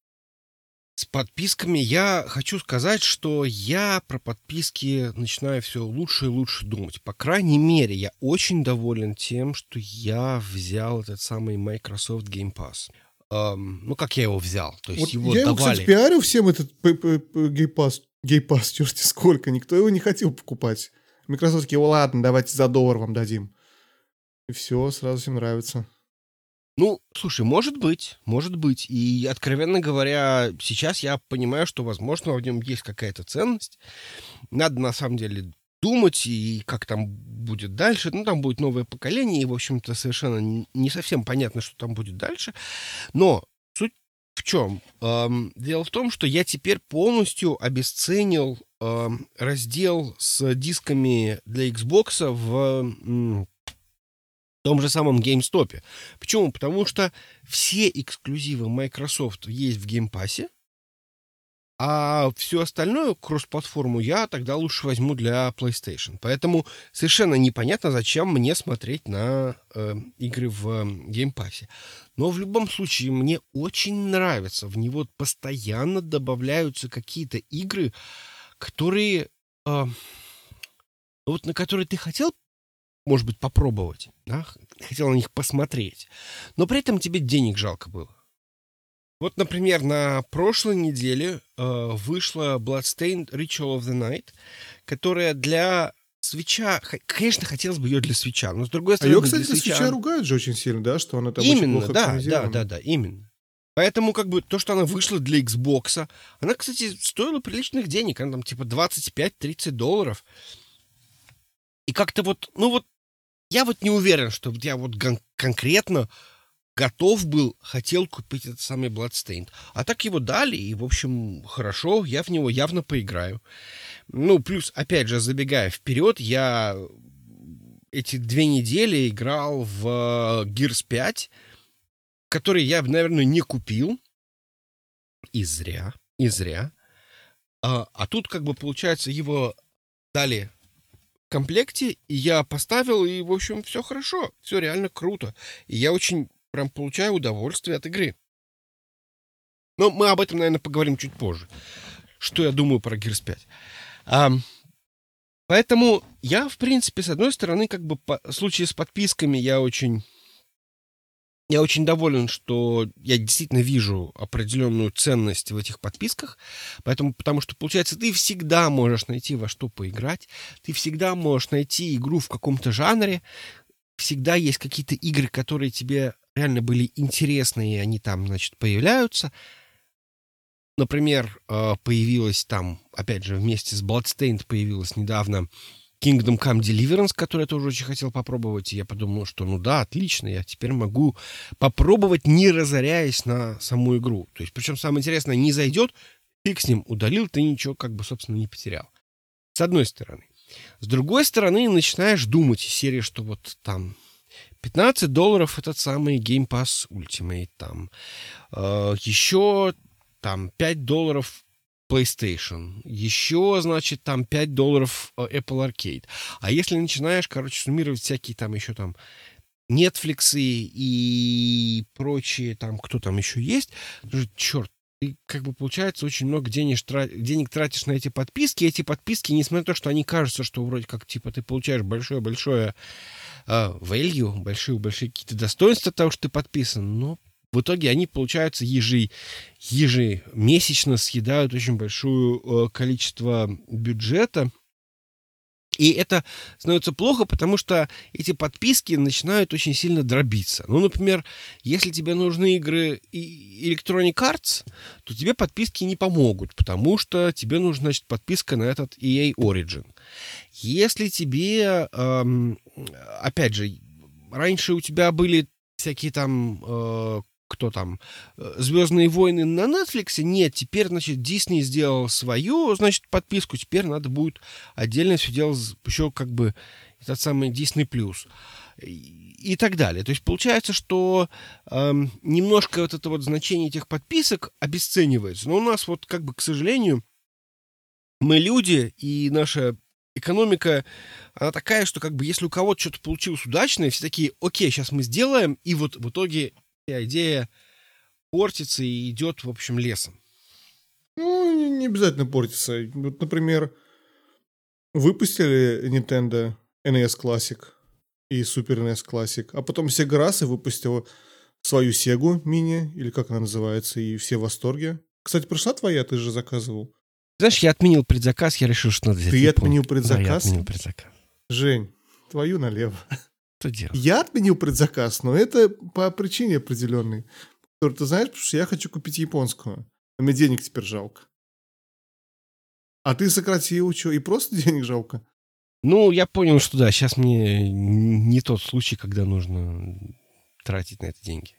С подписками я хочу сказать, что я про подписки начинаю все лучше и лучше думать. По крайней мере, я очень доволен тем, что я взял этот самый Microsoft Game Pass. Эм, ну, как я его взял? То есть вот его я давали. его, кстати, пиарю всем этот Game Pass, Game Pass, черти <laughs> сколько. Никто его не хотел покупать. Microsoft такие, ладно, давайте за доллар вам дадим. И все, сразу всем нравится. Ну, слушай, может быть, может быть. И, откровенно говоря, сейчас я понимаю, что, возможно, в нем есть какая-то ценность. Надо, на самом деле, думать, и как там будет дальше. Ну, там будет новое поколение, и, в общем-то, совершенно не совсем понятно, что там будет дальше. Но суть в чем? Эм, дело в том, что я теперь полностью обесценил эм, раздел с дисками для Xbox в том же самом GameStop. Почему? Потому что все эксклюзивы Microsoft есть в Game Pass, а все остальное, кросс-платформу, я тогда лучше возьму для PlayStation. Поэтому совершенно непонятно, зачем мне смотреть на э, игры в э, Game Pass. Но в любом случае, мне очень нравится. В него постоянно добавляются какие-то игры, которые... Э, вот на которые ты хотел может быть, попробовать, да? хотел на них посмотреть, но при этом тебе денег жалко было. Вот, например, на прошлой неделе э, вышла Bloodstained Ritual of the Night, которая для свеча, конечно, хотелось бы ее для свеча, но с другой стороны... А ее, кстати, для свеча... свеча ругают же очень сильно, да, что она там Именно, очень плохо да, да, да, да, именно. Поэтому, как бы, то, что она вышла для Xbox, она, кстати, стоила приличных денег. Она там, типа, 25-30 долларов. И как-то вот, ну вот, я вот не уверен, что я вот кон- конкретно готов был, хотел купить этот самый Bloodstained. А так его дали, и, в общем, хорошо, я в него явно поиграю. Ну, плюс, опять же, забегая вперед, я эти две недели играл в Gears 5, который я, наверное, не купил. И зря, и зря. А, а тут, как бы, получается, его дали комплекте, и я поставил, и, в общем, все хорошо, все реально круто. И я очень прям получаю удовольствие от игры. Но мы об этом, наверное, поговорим чуть позже. Что я думаю про Gears 5. А, поэтому я, в принципе, с одной стороны, как бы по, случае с подписками я очень я очень доволен, что я действительно вижу определенную ценность в этих подписках, поэтому, потому что, получается, ты всегда можешь найти во что поиграть, ты всегда можешь найти игру в каком-то жанре, всегда есть какие-то игры, которые тебе реально были интересны, и они там, значит, появляются. Например, э, появилась там, опять же, вместе с Bloodstained появилась недавно Kingdom Come Deliverance, который я тоже очень хотел попробовать. И я подумал, что ну да, отлично, я теперь могу попробовать, не разоряясь на саму игру. То есть, причем самое интересное, не зайдет, фиг с ним, удалил, ты ничего, как бы, собственно, не потерял. С одной стороны. С другой стороны, начинаешь думать из серии, что вот там 15 долларов этот самый Game Pass Ultimate, там э, еще там 5 долларов PlayStation, еще, значит, там 5 долларов э, Apple Arcade. А если начинаешь, короче, суммировать всякие там еще там Netflix и прочие, там, кто там еще есть, черт, ты, как бы, получается, очень много денег, денег тратишь на эти подписки. Эти подписки, несмотря на то, что они кажутся, что вроде как, типа, ты получаешь большое-большое uh, value, большие-большие какие-то достоинства того, что ты подписан, но в итоге они, получается, ежи, ежемесячно съедают очень большое э, количество бюджета. И это становится плохо, потому что эти подписки начинают очень сильно дробиться. Ну, например, если тебе нужны игры Electronic Arts, то тебе подписки не помогут, потому что тебе нужна, значит, подписка на этот EA Origin. Если тебе, эм, опять же, раньше у тебя были всякие там э, кто там, э, «Звездные войны» на Netflix. Нет, теперь, значит, Disney сделал свою, значит, подписку. Теперь надо будет отдельно все делать еще как бы этот самый Disney+. Plus и так далее. То есть получается, что э, немножко вот это вот значение этих подписок обесценивается. Но у нас вот как бы, к сожалению, мы люди, и наша экономика, она такая, что как бы если у кого-то что-то получилось удачное, все такие, окей, сейчас мы сделаем, и вот в итоге идея портится и идет, в общем, лесом. Ну, не, обязательно портится. Вот, например, выпустили Nintendo NES Classic и Super NES Classic, а потом Sega раз и выпустила свою Sega мини, или как она называется, и все в восторге. Кстати, пришла твоя, ты же заказывал. Знаешь, я отменил предзаказ, я решил, что надо взять. Ты отменил предзаказ? Да, я отменил предзаказ. Жень, твою налево. Что делать? Я отменил предзаказ, но это по причине определенной. Которую ты знаешь, потому что я хочу купить японскую. А мне денег теперь жалко. А ты сократил, что, и просто <laughs> денег жалко? Ну, я понял, что да, сейчас мне не тот случай, когда нужно тратить на это деньги.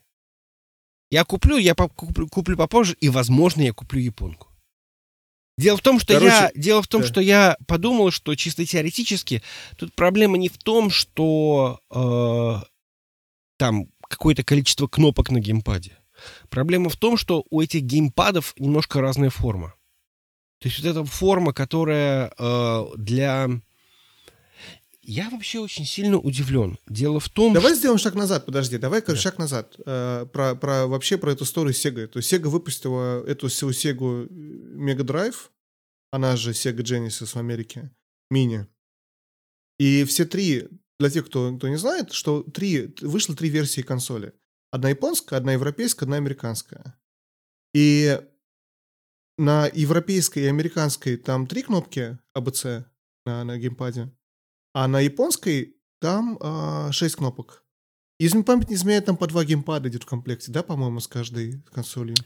Я куплю, я куплю, куплю попозже, и, возможно, я куплю японку. Дело в том, что Короче, я, дело в том, да. что я подумал, что чисто теоретически тут проблема не в том, что э, там какое-то количество кнопок на геймпаде. Проблема в том, что у этих геймпадов немножко разная форма. То есть вот эта форма, которая э, для я вообще очень сильно удивлен. Дело в том, Давай что... сделаем шаг назад, подожди. Давай да. шаг назад. Э, про, про, вообще про эту историю Sega. То есть Sega выпустила эту Sega Mega Drive, она же Sega Genesis в Америке, мини. И все три, для тех, кто, кто не знает, что три, вышло три версии консоли. Одна японская, одна европейская, одна американская. И на европейской и американской там три кнопки ABC на, на геймпаде. А на японской там а, 6 кнопок. Если память не изменяет, там по два геймпада идет в комплекте, да, по-моему, с каждой консолью.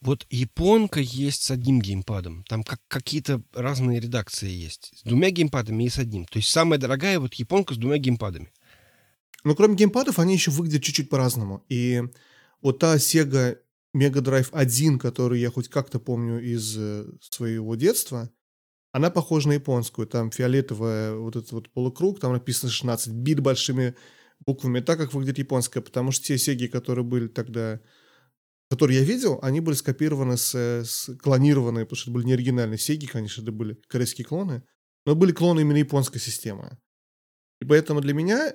Вот японка есть с одним геймпадом. Там как какие-то разные редакции есть. С двумя геймпадами и с одним. То есть самая дорогая вот японка с двумя геймпадами. Ну, кроме геймпадов, они еще выглядят чуть-чуть по-разному. И вот та Sega Mega Drive 1, которую я хоть как-то помню из э, своего детства, она похожа на японскую. Там фиолетовая вот этот вот полукруг, там написано 16 бит большими буквами, так как выглядит японская, потому что те сеги, которые были тогда, которые я видел, они были скопированы, с, с клонированные, потому что это были не оригинальные сеги, конечно, это были корейские клоны, но были клоны именно японской системы. И поэтому для меня,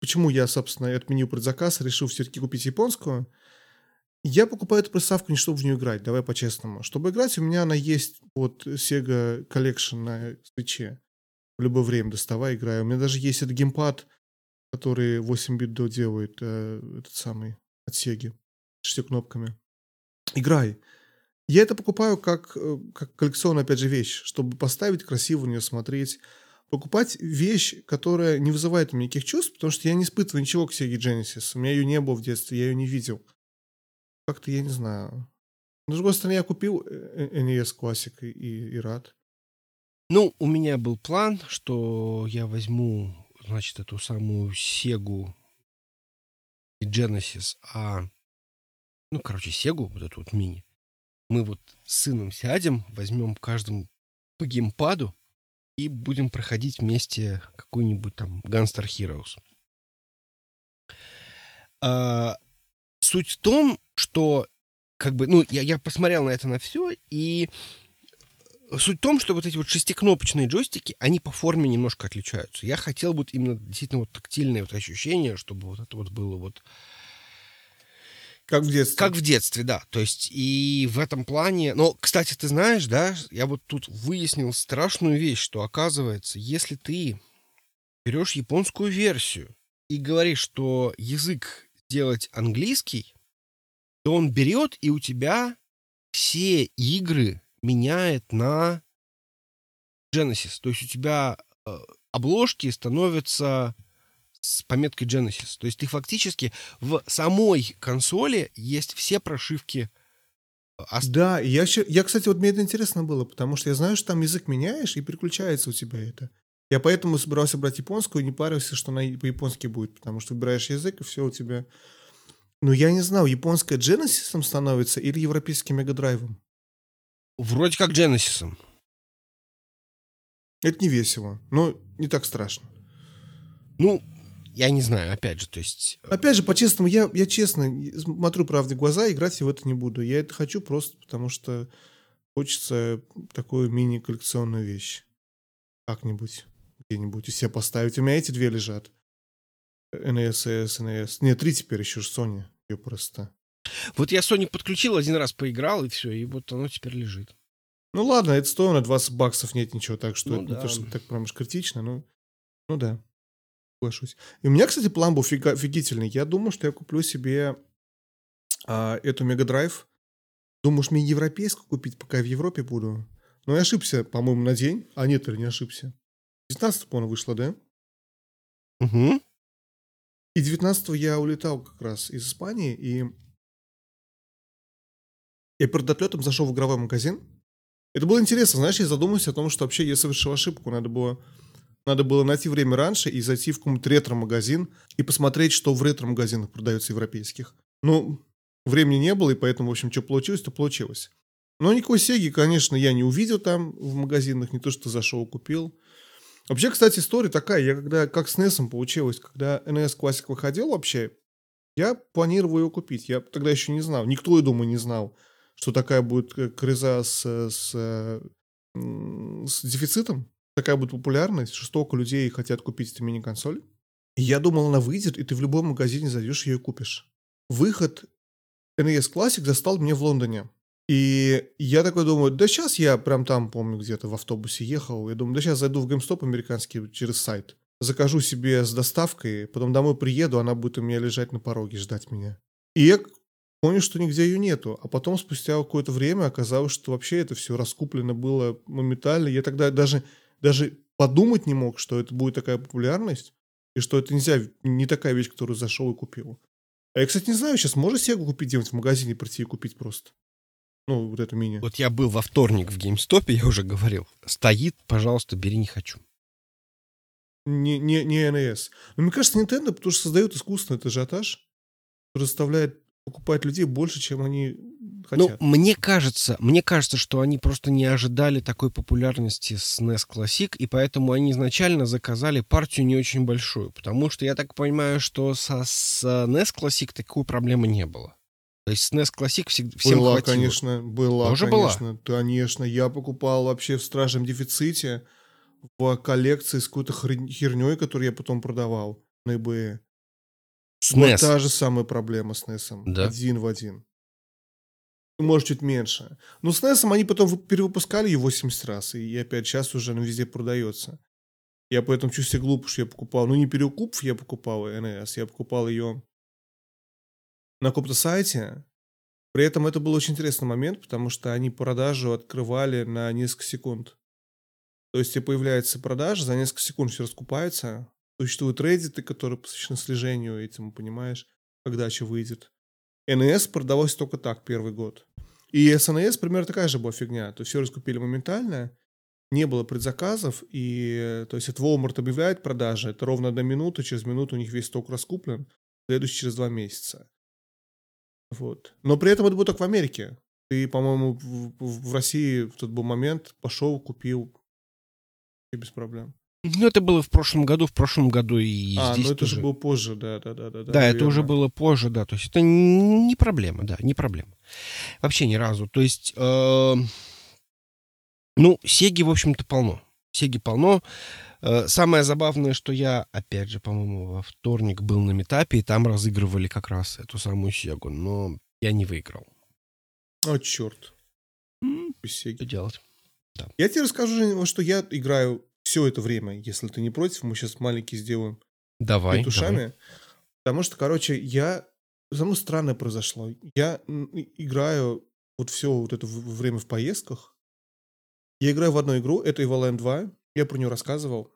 почему я, собственно, отменил предзаказ, решил все-таки купить японскую – я покупаю эту приставку не чтобы в нее играть, давай по-честному. Чтобы играть, у меня она есть вот Sega Collection на свече. В любое время доставай, играю. У меня даже есть этот геймпад, который 8 бит до делает, э, этот самый, от Sega, шестью кнопками. Играй. Я это покупаю как, э, как коллекционную, опять же, вещь, чтобы поставить красиво на нее смотреть. Покупать вещь, которая не вызывает у меня никаких чувств, потому что я не испытываю ничего к Sega Genesis. У меня ее не было в детстве, я ее не видел как-то, я не знаю. Но, с другой стороны, я купил э, э, NES Classic и, и рад. Ну, у меня был план, что я возьму, значит, эту самую Сегу и Genesis, а, ну, короче, Сегу, вот эту вот мини. Мы вот с сыном сядем, возьмем каждому по геймпаду и будем проходить вместе какой-нибудь там Gunstar Heroes. А, суть в том, что как бы, ну, я, я посмотрел на это на все, и суть в том, что вот эти вот шестикнопочные джойстики, они по форме немножко отличаются. Я хотел вот именно действительно вот тактильное вот ощущение, чтобы вот это вот было вот... Как в детстве. Как в детстве, да. То есть и в этом плане... Но, кстати, ты знаешь, да, я вот тут выяснил страшную вещь, что оказывается, если ты берешь японскую версию и говоришь, что язык делать английский, то он берет и у тебя все игры меняет на Genesis. То есть у тебя э, обложки становятся с пометкой Genesis. То есть ты фактически в самой консоли есть все прошивки. Э, да, я, я, кстати, вот мне это интересно было, потому что я знаю, что там язык меняешь, и переключается у тебя это. Я поэтому собирался брать японскую и не парился, что она по-японски будет, потому что выбираешь язык, и все у тебя... Ну, я не знаю, японская Genesis становится или европейским мегадрайвом? Вроде как Genesis. Это не весело, но не так страшно. Ну, я не знаю, опять же, то есть... Э, опять же, по-честному, я, я честно смотрю правде в глаза, играть я в это не буду. Я это хочу просто потому, что хочется такую мини-коллекционную вещь. Как-нибудь где-нибудь и себе поставить. У меня эти две лежат. NES, NES. Нет, три теперь еще же Sony. Ее просто. Вот я Sony подключил, один раз поиграл, и все, и вот оно теперь лежит. Ну ладно, это стоит на 20 баксов, нет ничего, так что ну, это да. не то, что так прям уж критично, но... Ну да, соглашусь. И у меня, кстати, план был фига, офигительный. Я думаю, что я куплю себе а, эту Мега Драйв. Думаю, что мне европейскую купить, пока я в Европе буду. Но я ошибся, по-моему, на день. А нет, или не ошибся. 19 по-моему, вышло, да? Угу. И 19 я улетал как раз из Испании, и я перед отлетом зашел в игровой магазин. Это было интересно, знаешь, я задумался о том, что вообще я совершил ошибку. Надо было, надо было найти время раньше и зайти в какой-нибудь ретро-магазин и посмотреть, что в ретро-магазинах продается европейских. Ну, времени не было, и поэтому, в общем, что получилось, то получилось. Но никакой Сеги, конечно, я не увидел там в магазинах, не то, что зашел и купил. Вообще, кстати, история такая, я когда, как с NES получилось, когда NES Classic выходил вообще, я планировал его купить. Я тогда еще не знал, никто, я думаю, не знал, что такая будет э, крыза с, с, с дефицитом, такая будет популярность, что столько людей хотят купить эту мини-консоль. Я думал, она выйдет, и ты в любом магазине зайдешь ее купишь. Выход NES Classic застал меня в Лондоне. И я такой думаю, да сейчас я прям там, помню, где-то в автобусе ехал. Я думаю, да сейчас зайду в GameStop американский через сайт. Закажу себе с доставкой, потом домой приеду, она будет у меня лежать на пороге, ждать меня. И я понял, что нигде ее нету. А потом, спустя какое-то время, оказалось, что вообще это все раскуплено было моментально. Я тогда даже, даже подумать не мог, что это будет такая популярность, и что это нельзя, не такая вещь, которую зашел и купил. А я, кстати, не знаю, сейчас можно себе купить где-нибудь в магазине, прийти и купить просто? Ну, вот эту мини. Вот я был во вторник в GameStop, я уже говорил. Стоит, пожалуйста, бери, не хочу. Не, не, не NES. Но мне кажется, Nintendo, потому что создает искусственный ажиотаж, заставляет покупать людей больше, чем они хотят. Ну, мне кажется, мне кажется, что они просто не ожидали такой популярности с NES Classic, и поэтому они изначально заказали партию не очень большую. Потому что я так понимаю, что со, с NES Classic такой проблемы не было. То есть SNES Classic всегда, всем была, хватило. конечно, была, Тоже конечно, была? конечно. Я покупал вообще в страшном дефиците в коллекции с какой-то херней, которую я потом продавал на eBay. SNES. Вот та же самая проблема с NES. Да? Один в один. Может, чуть меньше. Но с NES они потом перевыпускали ее 80 раз, и опять сейчас уже она везде продается. Я поэтому чувствую себя глупо, что я покупал. Ну, не перекупов я покупал NES, я покупал ее на каком-то сайте. При этом это был очень интересный момент, потому что они продажу открывали на несколько секунд. То есть появляется продажа, за несколько секунд все раскупается. Существуют реддиты, которые посвящены слежению этому, понимаешь, когда что выйдет. NES продавалось только так первый год. И с NES примерно такая же была фигня. То есть все раскупили моментально, не было предзаказов, и то есть это Walmart объявляет продажи, это ровно одна минута, через минуту у них весь сток раскуплен, следующий через два месяца. Вот. Но при этом это было только в Америке. Ты, по-моему, в, в России в тот был момент пошел, купил и без проблем. Ну, это было в прошлом году, в прошлом году и а, здесь ну это тоже. же было позже, да, да, да, да. Да, это уже было позже, да. То есть это не проблема, да, не проблема. Вообще ни разу. То есть, э, ну, Сеги, в общем-то, полно. Сеги полно. Э, самое забавное, что я, опять же, по-моему, во вторник был на метапе, и там разыгрывали как раз эту самую Сегу, но я не выиграл. О, черт. Mm, что делать? Да. Я тебе расскажу, что я играю все это время, если ты не против, мы сейчас маленький сделаем давай, ушами. Давай. Потому что, короче, я... За мной странное произошло. Я играю вот все вот это время в поездках. Я играю в одну игру, это Evoland 2. Я про нее рассказывал.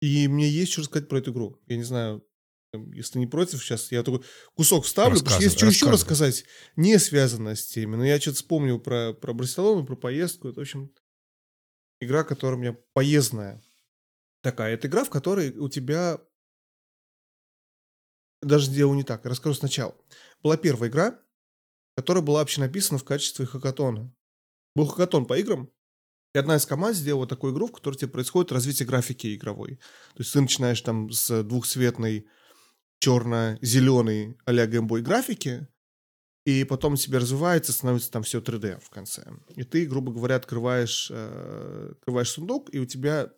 И мне есть что рассказать про эту игру. Я не знаю, если не против, сейчас я такой кусок вставлю, потому что есть что еще рассказать, не связанное с теми. Но я что-то вспомнил про, про Барселону, про поездку. Это, в общем, игра, которая у меня поездная. Такая. Это игра, в которой у тебя... Даже делаю не так. Расскажу сначала. Была первая игра, которая была вообще написана в качестве хакатона. Был хакатон по играм, и одна из команд сделала такую игру, в которой тебе происходит развитие графики игровой. То есть ты начинаешь там с двухцветной черно-зеленой а-ля геймбой графики, и потом тебе развивается, становится там все 3D в конце. И ты, грубо говоря, открываешь, э, открываешь сундук, и у тебя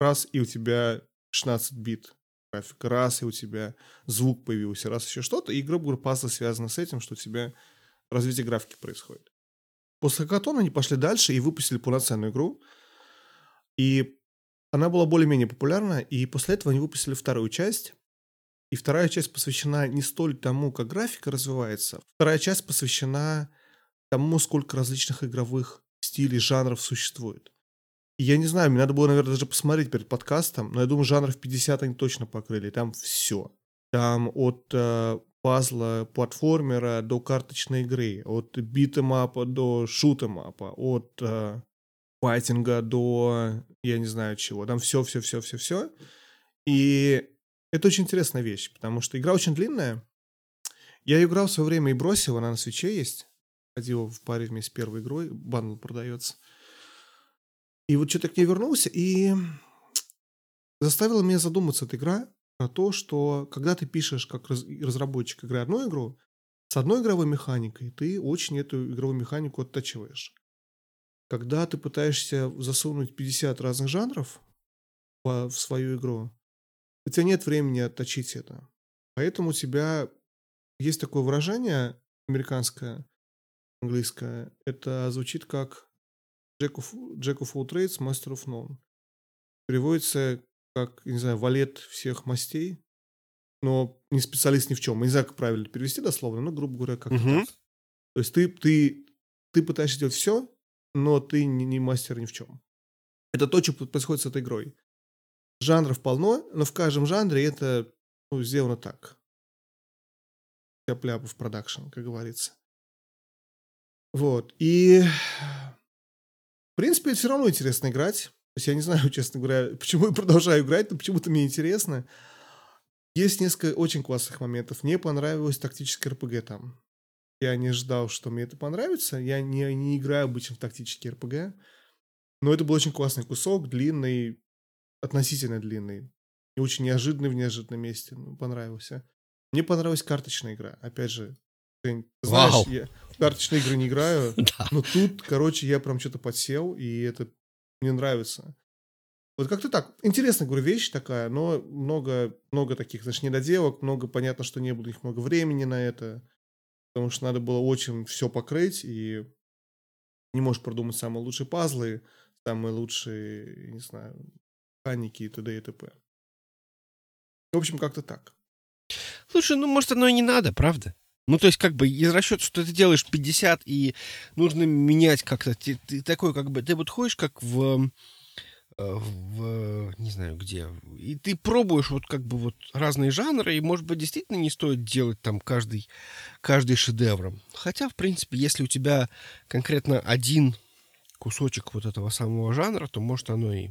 раз, и у тебя 16 бит графика, раз, и у тебя звук появился, раз еще что-то, и, грубо говоря, пазлы связаны с этим, что у тебя развитие графики происходит. После Хакатона они пошли дальше и выпустили полноценную игру. И она была более-менее популярна, и после этого они выпустили вторую часть. И вторая часть посвящена не столь тому, как графика развивается. Вторая часть посвящена тому, сколько различных игровых стилей, жанров существует. И я не знаю, мне надо было, наверное, даже посмотреть перед подкастом, но я думаю, жанров 50 они точно покрыли. Там все. там от э, пазла платформера до карточной игры, от beat 'em up а до shoot 'em up а, от э, файтинга до я не знаю чего. Там все, все, все, все, все. И это очень интересная вещь, потому что игра очень длинная. Я играл в свое время и бросил, она на Switch е есть. Ходил в паре вместе с первой игрой, bundle продается. И вот что-то к ней вернулся, и заставила меня задуматься эта игра то, что когда ты пишешь как раз, разработчик игры одну игру, с одной игровой механикой ты очень эту игровую механику оттачиваешь. Когда ты пытаешься засунуть 50 разных жанров в свою игру, у тебя нет времени отточить это. Поэтому у тебя есть такое выражение американское, английское. Это звучит как Jack of, Jack of all trades, master of none. Переводится как, не знаю, валет всех мастей, но не специалист ни в чем. Не знаю, как правильно перевести дословно, но, грубо говоря, как uh-huh. так. То есть ты, ты, ты пытаешься делать все, но ты не, не мастер ни в чем. Это то, что происходит с этой игрой. Жанров полно, но в каждом жанре это ну, сделано так. Тяп-ляпу в продакшн, как говорится. Вот. И в принципе, это все равно интересно играть. То есть я не знаю, <laughs> честно говоря, почему я продолжаю играть, но почему-то мне интересно. Есть несколько очень классных моментов. Мне понравилось тактическое РПГ там. Я не ждал, что мне это понравится. Я не, не играю обычно в тактический РПГ. Но это был очень классный кусок, длинный, относительно длинный. И очень неожиданный в неожиданном месте. Ну, понравился. Мне понравилась карточная игра. Опять же, ты знаешь, Вау. я в карточные игры не играю, <laughs> но тут, короче, я прям что-то подсел, и это мне нравится. Вот как-то так. Интересная, говорю, вещь такая, но много, много таких, значит, недоделок, много, понятно, что не было у них много времени на это потому что надо было очень все покрыть, и не можешь продумать самые лучшие пазлы, самые лучшие, не знаю, механики и т.д. и т.п. В общем, как-то так. Слушай, ну, может, оно и не надо, правда? Ну, то есть, как бы, из расчета, что ты делаешь 50, и нужно менять как-то. Ты, ты такой, как бы, ты вот ходишь, как в Э, в, не знаю где, и ты пробуешь вот как бы вот разные жанры, и, может быть, действительно не стоит делать там каждый, каждый шедевром. Хотя, в принципе, если у тебя конкретно один кусочек вот этого самого жанра, то может оно и...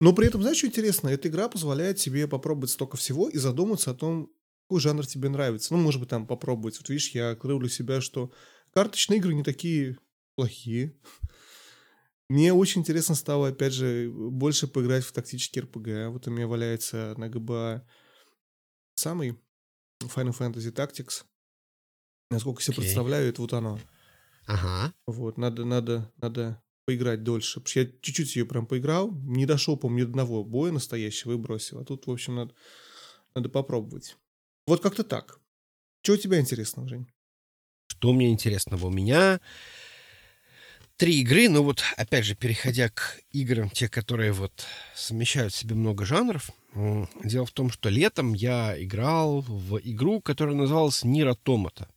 Но при этом, знаешь, что интересно? Эта игра позволяет тебе попробовать столько всего и задуматься о том, какой жанр тебе нравится. Ну, может быть, там попробовать. Вот видишь, я открыл для себя, что карточные игры не такие плохие. Мне очень интересно стало, опять же, больше поиграть в тактический РПГ. Вот у меня валяется на ГБА самый Final Fantasy Tactics. Насколько себе okay. представляю, это вот оно. Ага. Вот, надо, надо, надо поиграть дольше. Потому что я чуть-чуть ее прям поиграл, не дошел, по-моему, ни одного боя настоящего и бросил. А тут, в общем, надо, надо попробовать. Вот как-то так. Что у тебя интересного, Жень? Что мне интересного? У меня три игры, но вот, опять же, переходя к играм, те, которые вот совмещают в себе много жанров, дело в том, что летом я играл в игру, которая называлась Нир Автомата.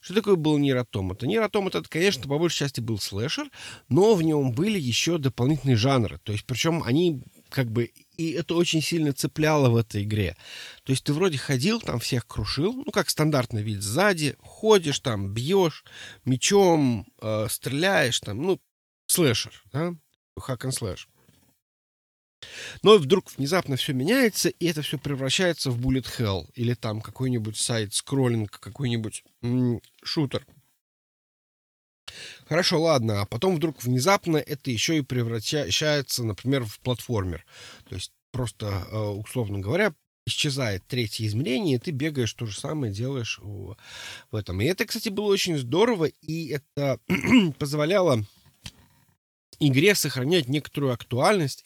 Что такое был Nier Automata? Nier Automata, это, конечно, по большей части был слэшер, но в нем были еще дополнительные жанры. То есть, причем они как бы и это очень сильно цепляло в этой игре. То есть ты вроде ходил, там всех крушил, ну, как стандартный вид сзади, ходишь там, бьешь мечом, э, стреляешь там, ну, слэшер, да, hack and slash. Но вдруг внезапно все меняется, и это все превращается в Bullet Hell или там какой-нибудь side-scrolling, какой-нибудь м- шутер. Хорошо, ладно, а потом вдруг внезапно это еще и превращается, например, в платформер. То есть просто, э, условно говоря, исчезает третье измерение, и ты бегаешь то же самое, делаешь в этом. И это, кстати, было очень здорово, и это <clears throat> позволяло игре сохранять некоторую актуальность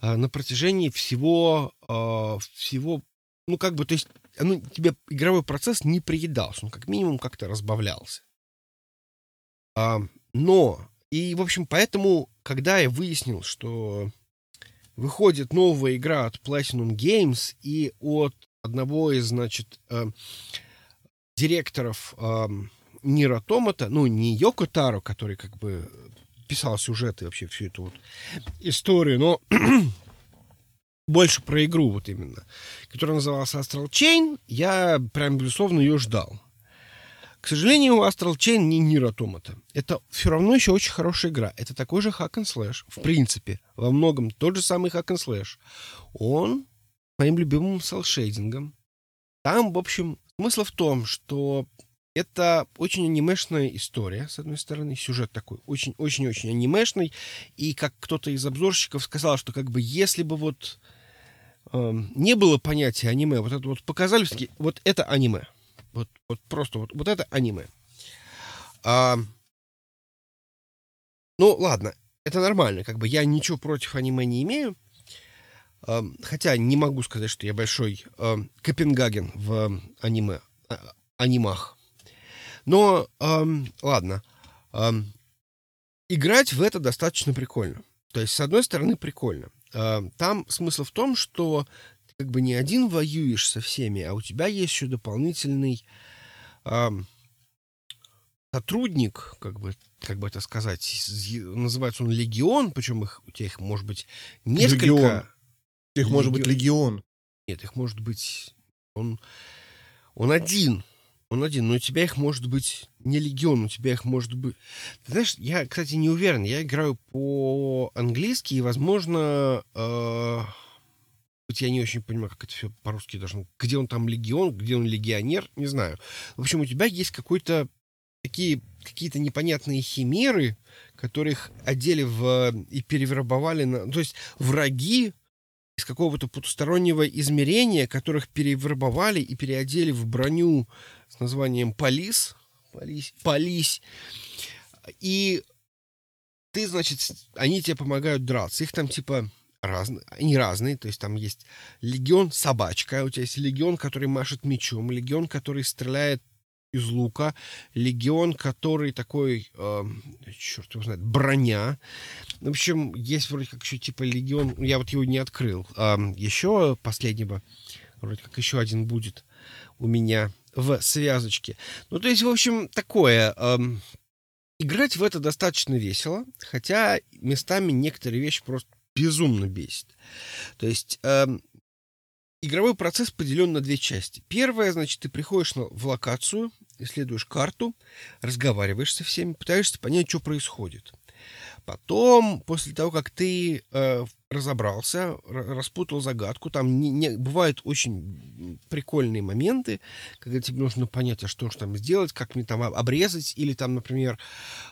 э, на протяжении всего, э, всего, ну, как бы, то есть, ну, тебе игровой процесс не приедался, он как минимум как-то разбавлялся. А, но, и, в общем, поэтому, когда я выяснил, что выходит новая игра от Platinum Games и от одного из, значит, э, директоров э, Нир Автомата, ну, не Йоко Таро, который как бы писал сюжеты вообще всю эту вот историю, но <clears throat> больше про игру вот именно, которая называлась Astral Chain, я прям, безусловно, ее ждал. К сожалению, Astral Chain не Nier Automata. Это все равно еще очень хорошая игра. Это такой же hack and slash. В принципе, во многом тот же самый hack and slash. Он моим любимым селшейдингом. Там, в общем, смысл в том, что это очень анимешная история, с одной стороны, сюжет такой очень-очень-очень анимешный, и как кто-то из обзорщиков сказал, что как бы если бы вот э, не было понятия аниме, вот это вот показали, вот это аниме, вот, вот просто вот, вот это аниме. А, ну, ладно, это нормально, как бы я ничего против аниме не имею. А, хотя не могу сказать, что я большой а, Копенгаген в аниме, а, анимах. Но, а, ладно, а, играть в это достаточно прикольно. То есть, с одной стороны, прикольно. А, там смысл в том, что как бы не один воюешь со всеми, а у тебя есть еще дополнительный э, сотрудник, как бы, как бы это сказать, называется он легион, причем их, у тебя их может быть несколько. Легион. Их может быть легион. Нет, их может быть... Он, он один. Он один, но у тебя их может быть не легион, у тебя их может быть... Ты знаешь, я, кстати, не уверен. Я играю по-английски, и, возможно, э, я не очень понимаю, как это все по-русски должно... Где он там легион, где он легионер, не знаю. В общем, у тебя есть какой-то такие какие-то непонятные химеры, которых одели в и перевербовали на... То есть враги из какого-то потустороннего измерения, которых перевербовали и переодели в броню с названием «Полис». «Полис». «Полис». И ты, значит, они тебе помогают драться. Их там типа разные, они разные, то есть там есть легион собачка, у тебя есть легион, который машет мечом, легион, который стреляет из лука, легион, который такой, э, черт его знает, броня. В общем, есть вроде как еще типа легион, я вот его не открыл. Э, еще последнего, вроде как еще один будет у меня в связочке. Ну, то есть, в общем, такое. Э, играть в это достаточно весело, хотя местами некоторые вещи просто безумно бесит. То есть э, игровой процесс поделен на две части. Первая, значит, ты приходишь на, в локацию, исследуешь карту, разговариваешь со всеми, пытаешься понять, что происходит. Потом, после того, как ты э, разобрался, распутал загадку, там не, не, бывают очень прикольные моменты, когда тебе нужно понять, а что же там сделать, как мне там обрезать, или там, например,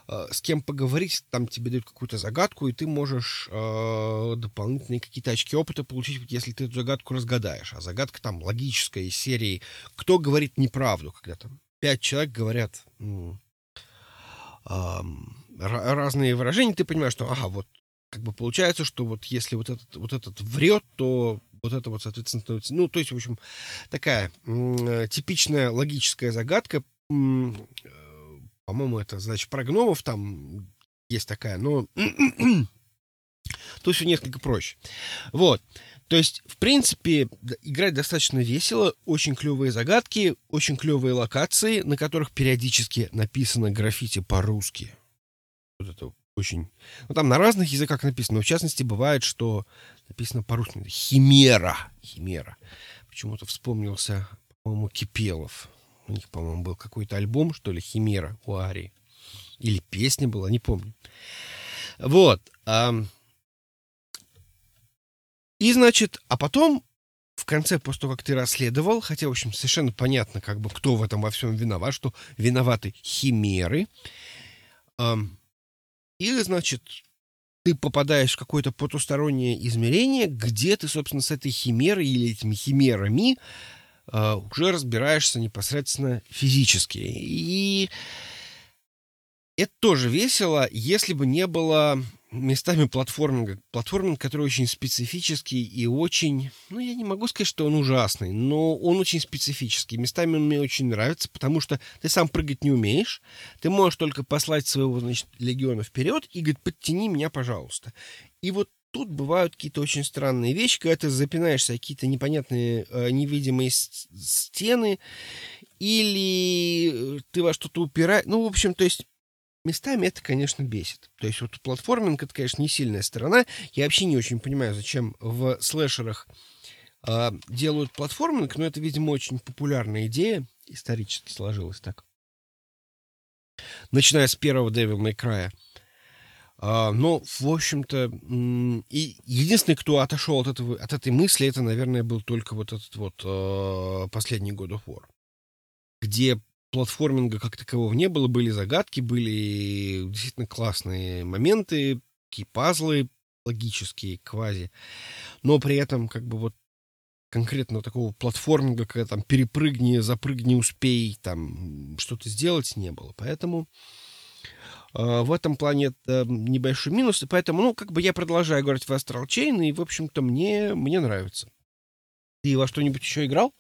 э, с кем поговорить, там тебе дают какую-то загадку, и ты можешь э, дополнительные какие-то очки опыта получить, если ты эту загадку разгадаешь. А загадка там логическая из серии «Кто говорит неправду?» Когда там пять человек говорят... Ну, разные выражения, ты понимаешь, что, ага, вот как бы получается, что вот если вот этот, вот этот врет, то вот это вот, соответственно, ну, то есть, в общем, такая э, типичная логическая загадка, э, по-моему, это, значит, про гномов там есть такая, но то все несколько проще. Вот. То есть, в принципе, играть достаточно весело, очень клевые загадки, очень клевые локации, на которых периодически написано граффити по-русски. Вот это очень... Ну, там на разных языках написано, но в частности бывает, что написано по-русски. Химера. Химера. Почему-то вспомнился, по-моему, Кипелов. У них, по-моему, был какой-то альбом, что ли, Химера у Арии. Или песня была, не помню. Вот. И, значит, а потом в конце, после того, как ты расследовал, хотя, в общем, совершенно понятно, как бы, кто в этом во всем виноват, что виноваты химеры, и, значит, ты попадаешь в какое-то потустороннее измерение, где ты, собственно, с этой химерой или этими химерами э, уже разбираешься непосредственно физически. И это тоже весело, если бы не было местами платформинга. Платформинг, который очень специфический и очень... Ну, я не могу сказать, что он ужасный, но он очень специфический. Местами он мне очень нравится, потому что ты сам прыгать не умеешь. Ты можешь только послать своего, значит, легиона вперед и говорит, подтяни меня, пожалуйста. И вот тут бывают какие-то очень странные вещи, когда ты запинаешься какие-то непонятные э, невидимые стены, или ты во что-то упираешь. Ну, в общем, то есть местами это, конечно, бесит. То есть вот платформинг — это, конечно, не сильная сторона. Я вообще не очень понимаю, зачем в слэшерах э, делают платформинг, но это, видимо, очень популярная идея. Исторически сложилось так. Начиная с первого Devil May Cry. А, но, в общем-то, и единственный, кто отошел от, этого, от этой мысли, это, наверное, был только вот этот вот э, последний God of War, где платформинга как такового не было, были загадки, были действительно классные моменты, такие пазлы логические, квази, но при этом как бы вот конкретно такого платформинга, когда там перепрыгни, запрыгни, успей, там что-то сделать не было. Поэтому э, в этом плане это небольшой минус, и поэтому, ну, как бы я продолжаю играть в Astral Chain, и, в общем-то, мне, мне нравится. Ты во что-нибудь еще играл?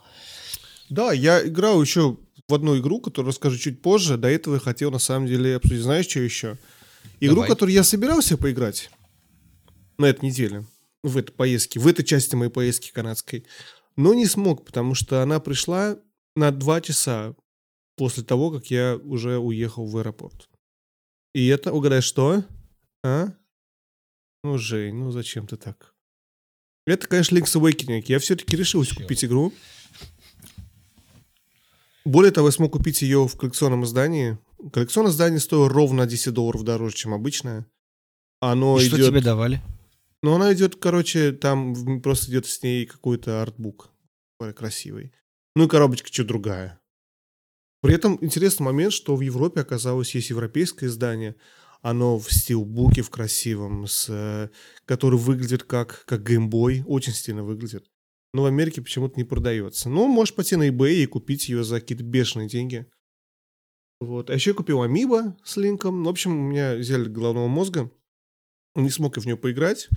Да, я играл еще в одну игру, которую расскажу чуть позже. До этого я хотел, на самом деле, обсудить. Знаешь, что еще? Игру, Давай. которую я собирался поиграть на этой неделе в этой поездке, в этой части моей поездки канадской, но не смог, потому что она пришла на два часа после того, как я уже уехал в аэропорт. И это, угадай, что? А? Ну, Жень, ну зачем ты так? Это, конечно, Link's Awakening. Я все-таки решил купить игру. Более того, я смог купить ее в коллекционном издании. Коллекционное издание стоило ровно 10 долларов дороже, чем обычное. Оно И идет... что тебе давали? Ну, она идет, короче, там просто идет с ней какой-то артбук красивый. Ну и коробочка чуть другая. При этом интересный момент, что в Европе оказалось есть европейское издание, оно в стилбуке, в красивом, с, э, который выглядит как, как геймбой, очень стильно выглядит. Но в Америке почему-то не продается. Ну, можешь пойти на eBay и купить ее за какие-то бешеные деньги. Вот. А еще я купил Амиба с линком. В общем, у меня взяли головного мозга не смог я в нее поиграть.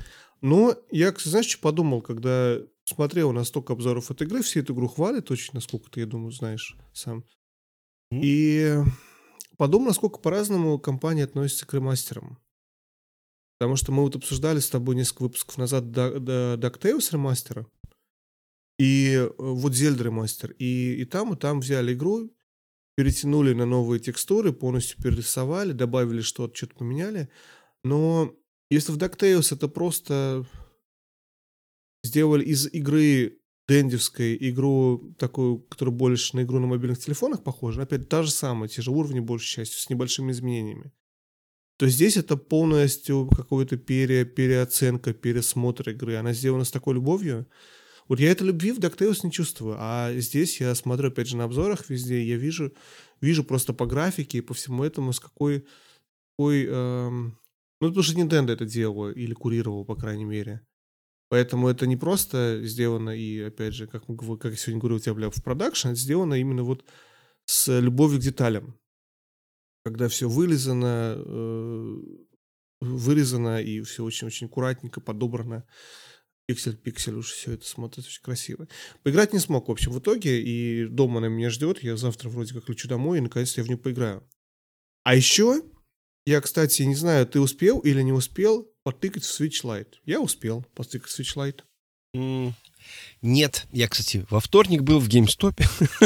Но я, знаешь, что подумал, когда смотрел на столько обзоров этой игры, все эту игру хвалят очень, насколько ты, я думаю, знаешь сам. И подумал, насколько по-разному компания относится к ремастерам. Потому что мы вот обсуждали с тобой несколько выпусков назад DuckTales ремастера и э, вот Zelda ремастер. И, и там, и там взяли игру, перетянули на новые текстуры, полностью перерисовали, добавили что-то, что-то поменяли. Но если в DuckTales это просто сделали из игры дендевской игру такую, которая больше на игру на мобильных телефонах похожа, опять та же самая, те же уровни большей частью, с небольшими изменениями, то здесь это полностью какая-то пере, переоценка, пересмотр игры. Она сделана с такой любовью. Вот я этой любви в DuckTales не чувствую, а здесь я смотрю, опять же, на обзорах везде, я вижу, вижу просто по графике и по всему этому, с какой, какой эм, ну, потому что Nintendo это делала или курировала, по крайней мере. Поэтому это не просто сделано и, опять же, как, как я сегодня говорил, у тебя, бля, в продакшн, это сделано именно вот с любовью к деталям. Когда все вылезано, э, вырезано и все очень-очень аккуратненько подобрано. Пиксель-пиксель уже все это смотрится очень красиво. Поиграть не смог, в общем, в итоге, и дома она меня ждет, я завтра вроде как лечу домой, и наконец-то я в нее поиграю. А еще я, кстати, не знаю, ты успел или не успел потыкать в Switch Lite? Я успел потыкать в Switch Lite. Mm. Нет, я, кстати, во вторник был в GameStop.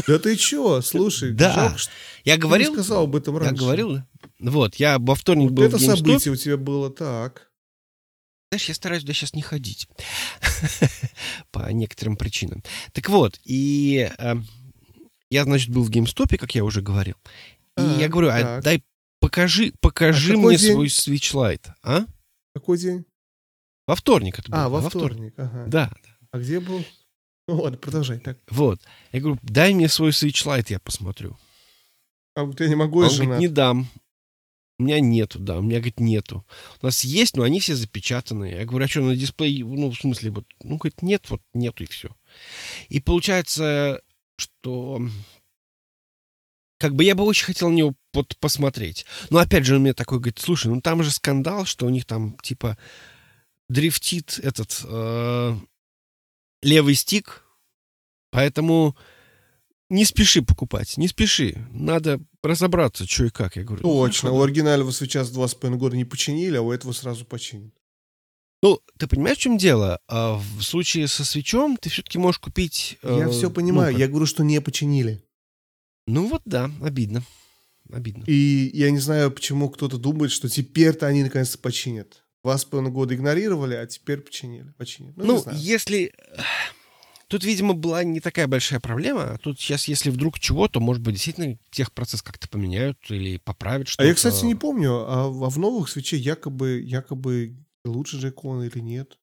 <laughs> Да ты чё, слушай, да. Жалко, что я говорил, ты сказал об этом раньше. Я говорил, вот, я во вторник вот был это в GameStop. событие у тебя было так. Знаешь, я стараюсь туда сейчас не ходить <laughs> по некоторым причинам. Так вот, и э, я, значит, был в GameStop, как я уже говорил. И а, я говорю, а дай Покажи, покажи а мне день? свой Switch Lite, а? Какой день? Во вторник это было. А, во, во вторник, вторник. ага. Да. А где был? Ну ладно, продолжай. Так. Вот. Я говорю, дай мне свой Switch Lite, я посмотрю. А вот я не могу, а Он говорит, не дам. У меня нету, да, у меня, говорит, нету. У нас есть, но они все запечатанные. Я говорю, а что, на дисплее, ну, в смысле, вот, ну, говорит, нет, вот, нету, и все. И получается, что как бы я бы очень хотел на него вот посмотреть. Но опять же, он мне такой говорит, слушай, ну там же скандал, что у них там типа дрифтит этот э, левый стик, поэтому не спеши покупать, не спеши. Надо разобраться, что и как. Я говорю, «Ну, Точно, у оригинального сейчас два с половиной года не починили, а у этого сразу починят. Ну, ты понимаешь, в чем дело? А в случае со свечом ты все-таки можешь купить... Э, Я все понимаю, ну, я говорю, что не починили. Ну вот да, обидно. обидно. И я не знаю, почему кто-то думает, что теперь-то они наконец-то починят. Два с половиной года игнорировали, а теперь починили. починили. Ну, ну если... Тут, видимо, была не такая большая проблема. Тут сейчас, если вдруг чего, то, может быть, действительно техпроцесс как-то поменяют или поправят что-то. А я, кстати, не помню, а, а в новых свече якобы, якобы лучше же иконы или нет?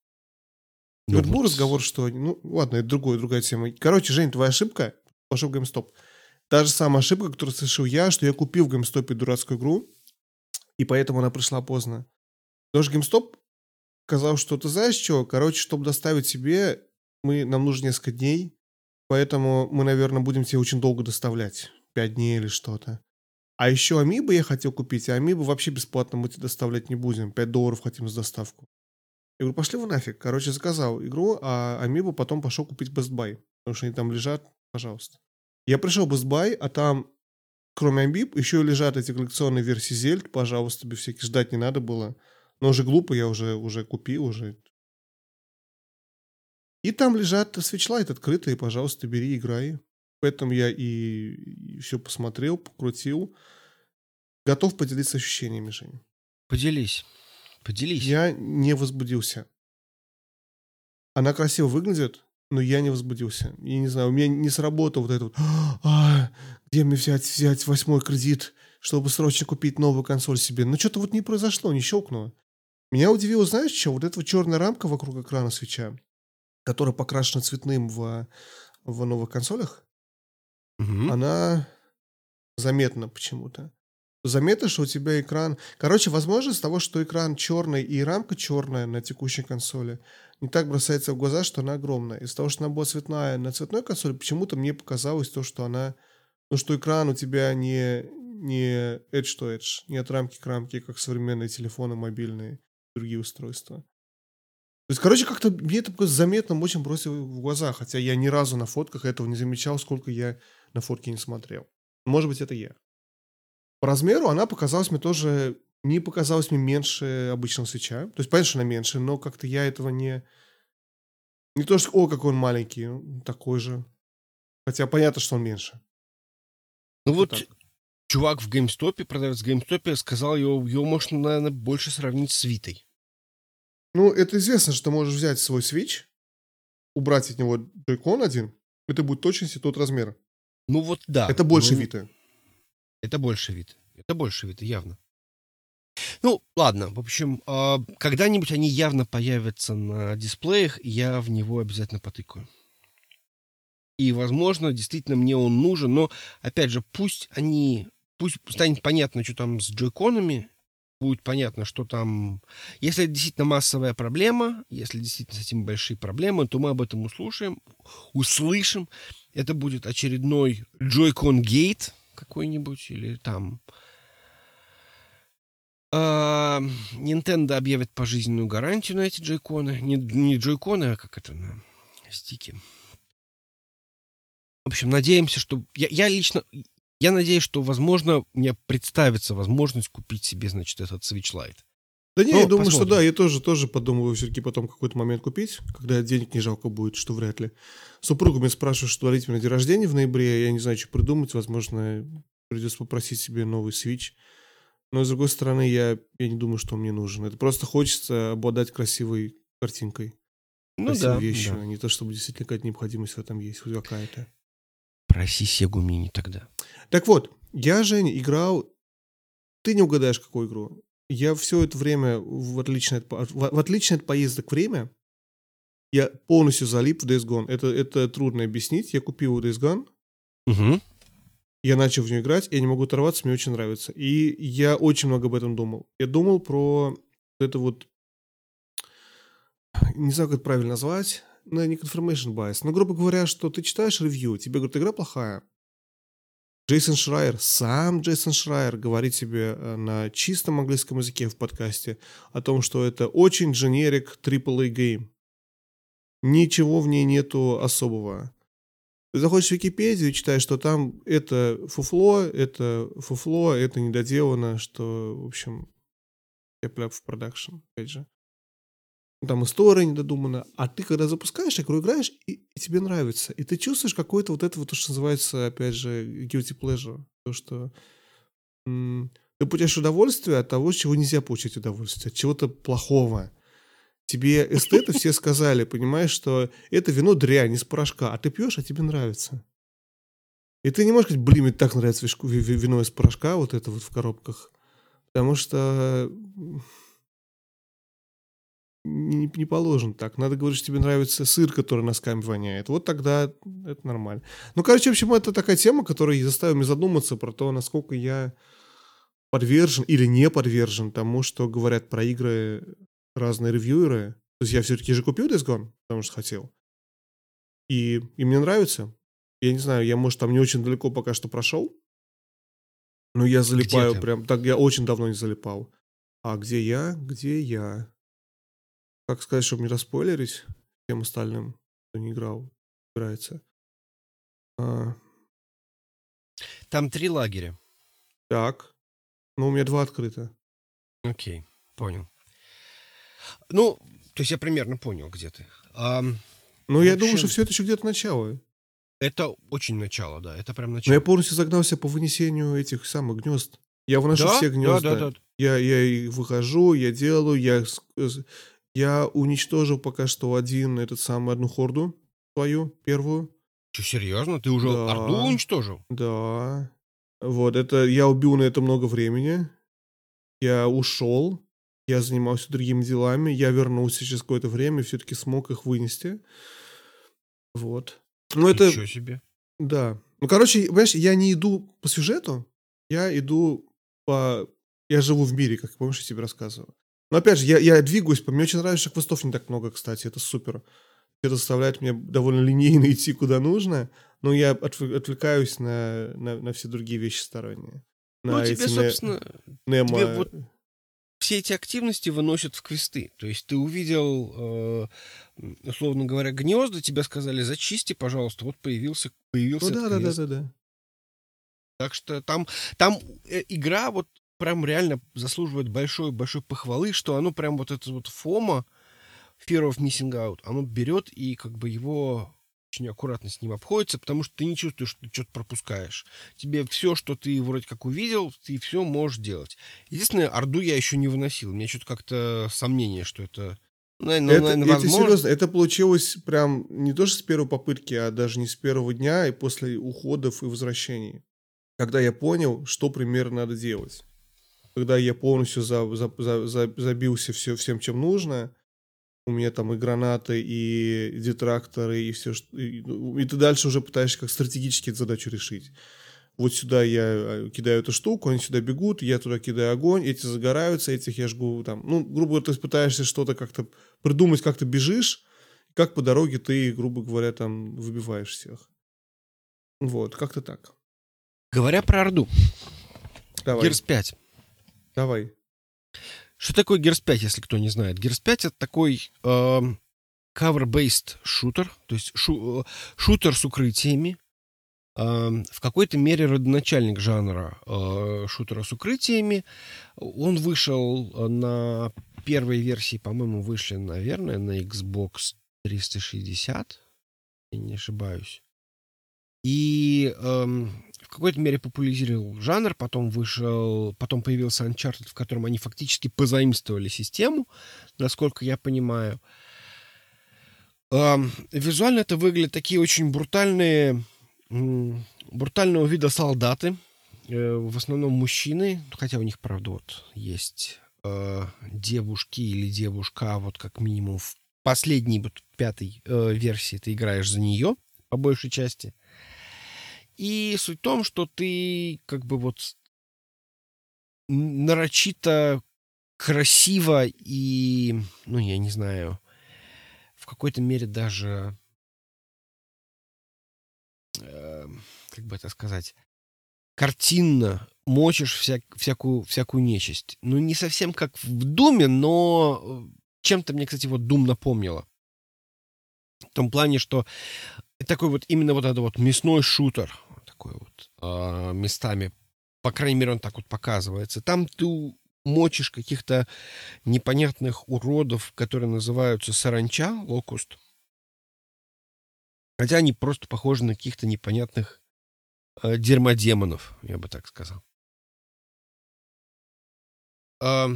Ну, вот был разговор, что... Ну, ладно, это другая, другая тема. Короче, Жень, твоя ошибка, пошел в GameStop. Та же самая ошибка, которую совершил я, что я купил в GameStop дурацкую игру, и поэтому она пришла поздно. Потому что GameStop сказал, что ты знаешь что, короче, чтобы доставить себе, мы, нам нужно несколько дней, поэтому мы, наверное, будем тебе очень долго доставлять. Пять дней или что-то. А еще Амибо я хотел купить, а Амибо вообще бесплатно мы тебе доставлять не будем. 5 долларов хотим за доставку. Я говорю, пошли вы нафиг. Короче, заказал игру, а Амибо потом пошел купить Best Buy. Потому что они там лежат, пожалуйста. Я пришел в Best Buy, а там, кроме Амиб, еще лежат эти коллекционные версии Зельд. Пожалуйста, без всяких ждать не надо было. Но уже глупо, я уже, уже купил, уже. И там лежат Switchlight открытые, пожалуйста, бери, играй. Поэтому я и, и все посмотрел, покрутил. Готов поделиться ощущениями, Женя. Поделись. Поделись. Я не возбудился. Она красиво выглядит, но я не возбудился. Я не знаю, у меня не сработал вот это вот, а, где мне взять, взять восьмой кредит, чтобы срочно купить новую консоль себе. Но что-то вот не произошло, не щелкнуло. Меня удивило, знаешь, что? Вот эта вот черная рамка вокруг экрана свеча, которая покрашена цветным в, в новых консолях, угу. она заметна почему-то заметно, что у тебя экран... Короче, возможность того, что экран черный и рамка черная на текущей консоли, не так бросается в глаза, что она огромная. Из-за того, что она была цветная на цветной консоли, почему-то мне показалось то, что она... Ну, что экран у тебя не, не edge to edge, не от рамки к рамке, как современные телефоны мобильные, другие устройства. То есть, короче, как-то мне это заметно очень бросило в глаза, хотя я ни разу на фотках этого не замечал, сколько я на фотке не смотрел. Может быть, это я. По размеру она показалась мне тоже, не показалась мне меньше обычного свеча. То есть, понятно, что она меньше, но как-то я этого не... Не то, что, о, какой он маленький, такой же. Хотя понятно, что он меньше. Ну вот, вот чувак в GameStop, продавец в GameStop, сказал, его, его можно, наверное, больше сравнить с Витой. Ну, это известно, что ты можешь взять свой Switch, убрать от него джойкон один, это будет точности тот размер. Ну вот да. Это больше ну, Виты. Это больше вид. Это больше вид, явно. Ну, ладно, в общем, а, когда-нибудь они явно появятся на дисплеях, и я в него обязательно потыкаю. И, возможно, действительно мне он нужен, но, опять же, пусть они... Пусть станет понятно, что там с джойконами, будет понятно, что там... Если это действительно массовая проблема, если действительно с этим большие проблемы, то мы об этом услышим, услышим. Это будет очередной Joy-Con Gate, какой-нибудь или там а, Nintendo объявит пожизненную гарантию на эти джойконы. Не, не джойконы, а как это на стики. В общем, надеемся, что... Я, я лично... Я надеюсь, что, возможно, мне представится возможность купить себе, значит, этот Switch Lite. Да не, ну, я думаю, посмотрим. что да, я тоже, тоже подумываю все-таки потом какой-то момент купить, когда денег не жалко будет, что вряд ли. Супругу меня спрашивают, что дарить мне на день рождения в ноябре, я не знаю, что придумать, возможно, придется попросить себе новый Switch. Но, с другой стороны, я, я не думаю, что он мне нужен. Это просто хочется обладать красивой картинкой. Ну да, вещью, да. а не то, чтобы действительно какая-то необходимость в этом есть, хоть какая-то. Проси Сегу Мини тогда. Так вот, я, Женя, играл... Ты не угадаешь, какую игру я все это время, в отличие от, в отличие от поездок время, я полностью залип в Days Gone. Это, это трудно объяснить. Я купил Days Gone. Угу. Я начал в нее играть, я не могу оторваться, мне очень нравится. И я очень много об этом думал. Я думал про это вот... Не знаю, как это правильно назвать. Ну, не confirmation bias. Но, грубо говоря, что ты читаешь ревью, тебе говорят, игра плохая. Джейсон Шрайер, сам Джейсон Шрайер говорит себе э, на чистом английском языке в подкасте о том, что это очень generic AAA game. Ничего в ней нету особого. Ты заходишь в Википедию и читаешь, что там это фуфло, это фуфло, это недоделано, что, в общем, я в продакшн, опять же там история недодумана, а ты когда запускаешь игру, играешь, и, и тебе нравится, и ты чувствуешь какое-то вот это вот, то, что называется, опять же, guilty pleasure, то, что ты получаешь удовольствие от того, чего нельзя получить удовольствие, от чего-то плохого. Тебе эстеты все сказали, понимаешь, что это вино дрянь из порошка, а ты пьешь, а тебе нравится. И ты не можешь сказать, блин, мне так нравится вино из порошка, вот это вот в коробках. Потому что не, не положен так. Надо говорить, что тебе нравится сыр, который носками воняет. Вот тогда это нормально. Ну, короче, в общем, это такая тема, которая заставила меня задуматься про то, насколько я подвержен или не подвержен тому, что говорят про игры разные ревьюеры. То есть я все-таки же купил Days Gone, потому что хотел. И, и мне нравится. Я не знаю, я, может, там не очень далеко пока что прошел. Но я залипаю прям... Так я очень давно не залипал. А где я? Где я? Как сказать, чтобы не распойлерить всем остальным, кто не играл, играется. А... Там три лагеря. Так. Ну, у меня два открыто. Окей, понял. Ну, то есть я примерно понял, где ты. А, ну, я думаю, что все это еще где-то начало. Это очень начало, да, это прям начало. Но я полностью загнался по вынесению этих самых гнезд. Я выношу да? все гнезда. Да, да, да. Я, я выхожу, я делаю, я, я уничтожил пока что один, этот самый, одну хорду свою, первую. Что, серьезно? Ты уже да. Орду уничтожил? Да. Вот, это я убил на это много времени. Я ушел, я занимался другими делами, я вернулся через какое-то время, все-таки смог их вынести. Вот. Ну, это... Ничего себе. Да. Ну, короче, понимаешь, я не иду по сюжету, я иду по... Я живу в мире, как помнишь, я тебе рассказывал. Но опять же, я, я двигаюсь, по мне очень нравится, что хвостов не так много, кстати, это супер. Это заставляет меня довольно линейно <laughs> идти куда нужно, но я отвлекаюсь на, на, на все другие вещи сторонние. На ну, тебе, собственно, не... Немо... тебе вот все эти активности выносят в квесты. То есть ты увидел, э, условно говоря, гнезда, тебе сказали, зачисти, пожалуйста, вот появился, появился ну, да, да, да, да, да. Так что там, там э, игра вот прям реально заслуживает большой-большой похвалы, что оно прям вот это вот фома, Fear of Missing Out, оно берет и как бы его очень аккуратно с ним обходится, потому что ты не чувствуешь, что ты что-то пропускаешь. Тебе все, что ты вроде как увидел, ты все можешь делать. Единственное, Орду я еще не выносил. У меня что-то как-то сомнение, что это... Наверное, это, наверное, это серьезно, это получилось прям не то, что с первой попытки, а даже не с первого дня и после уходов и возвращений. Когда я понял, что примерно надо делать. Когда я полностью за, за, за, за, забился все, всем, чем нужно, у меня там и гранаты, и детракторы, и все, и, ну, и ты дальше уже пытаешься как стратегически эту задачу решить. Вот сюда я э, кидаю эту штуку, они сюда бегут, я туда кидаю огонь, эти загораются, этих я жгу там. Ну, грубо говоря, ты пытаешься что-то как-то придумать, как ты бежишь, как по дороге ты, грубо говоря, там выбиваешь всех. Вот, как-то так. Говоря про Орду. Давай. Герс 5. Давай. Что такое Gears 5, если кто не знает? Gears 5 это такой э, cover-based шутер, то есть шу, э, шутер с укрытиями. Э, в какой-то мере родоначальник жанра э, шутера с укрытиями. Он вышел на первой версии, по-моему, вышли, наверное, на Xbox 360, я не ошибаюсь. И эм, в какой-то мере популяризировал жанр, потом вышел, потом появился Uncharted, в котором они фактически позаимствовали систему, насколько я понимаю. Визуально это выглядит такие очень брутальные, брутального вида солдаты, э, в основном мужчины, хотя у них, правда, вот есть э, девушки или девушка, вот как минимум в последней, вот пятой э, версии ты играешь за нее, по большей части. И суть в том, что ты как бы вот нарочито красиво и, ну, я не знаю, в какой-то мере даже, э, как бы это сказать, картинно мочишь вся, всякую, всякую нечисть. Ну, не совсем как в Думе, но э, чем-то мне, кстати, вот Дум напомнило. В том плане, что такой вот именно вот этот вот мясной шутер, такой вот э, местами. По крайней мере, он так вот показывается. Там ты мочишь каких-то непонятных уродов, которые называются саранча, локуст. Хотя они просто похожи на каких-то непонятных э, дермодемонов, я бы так сказал. э,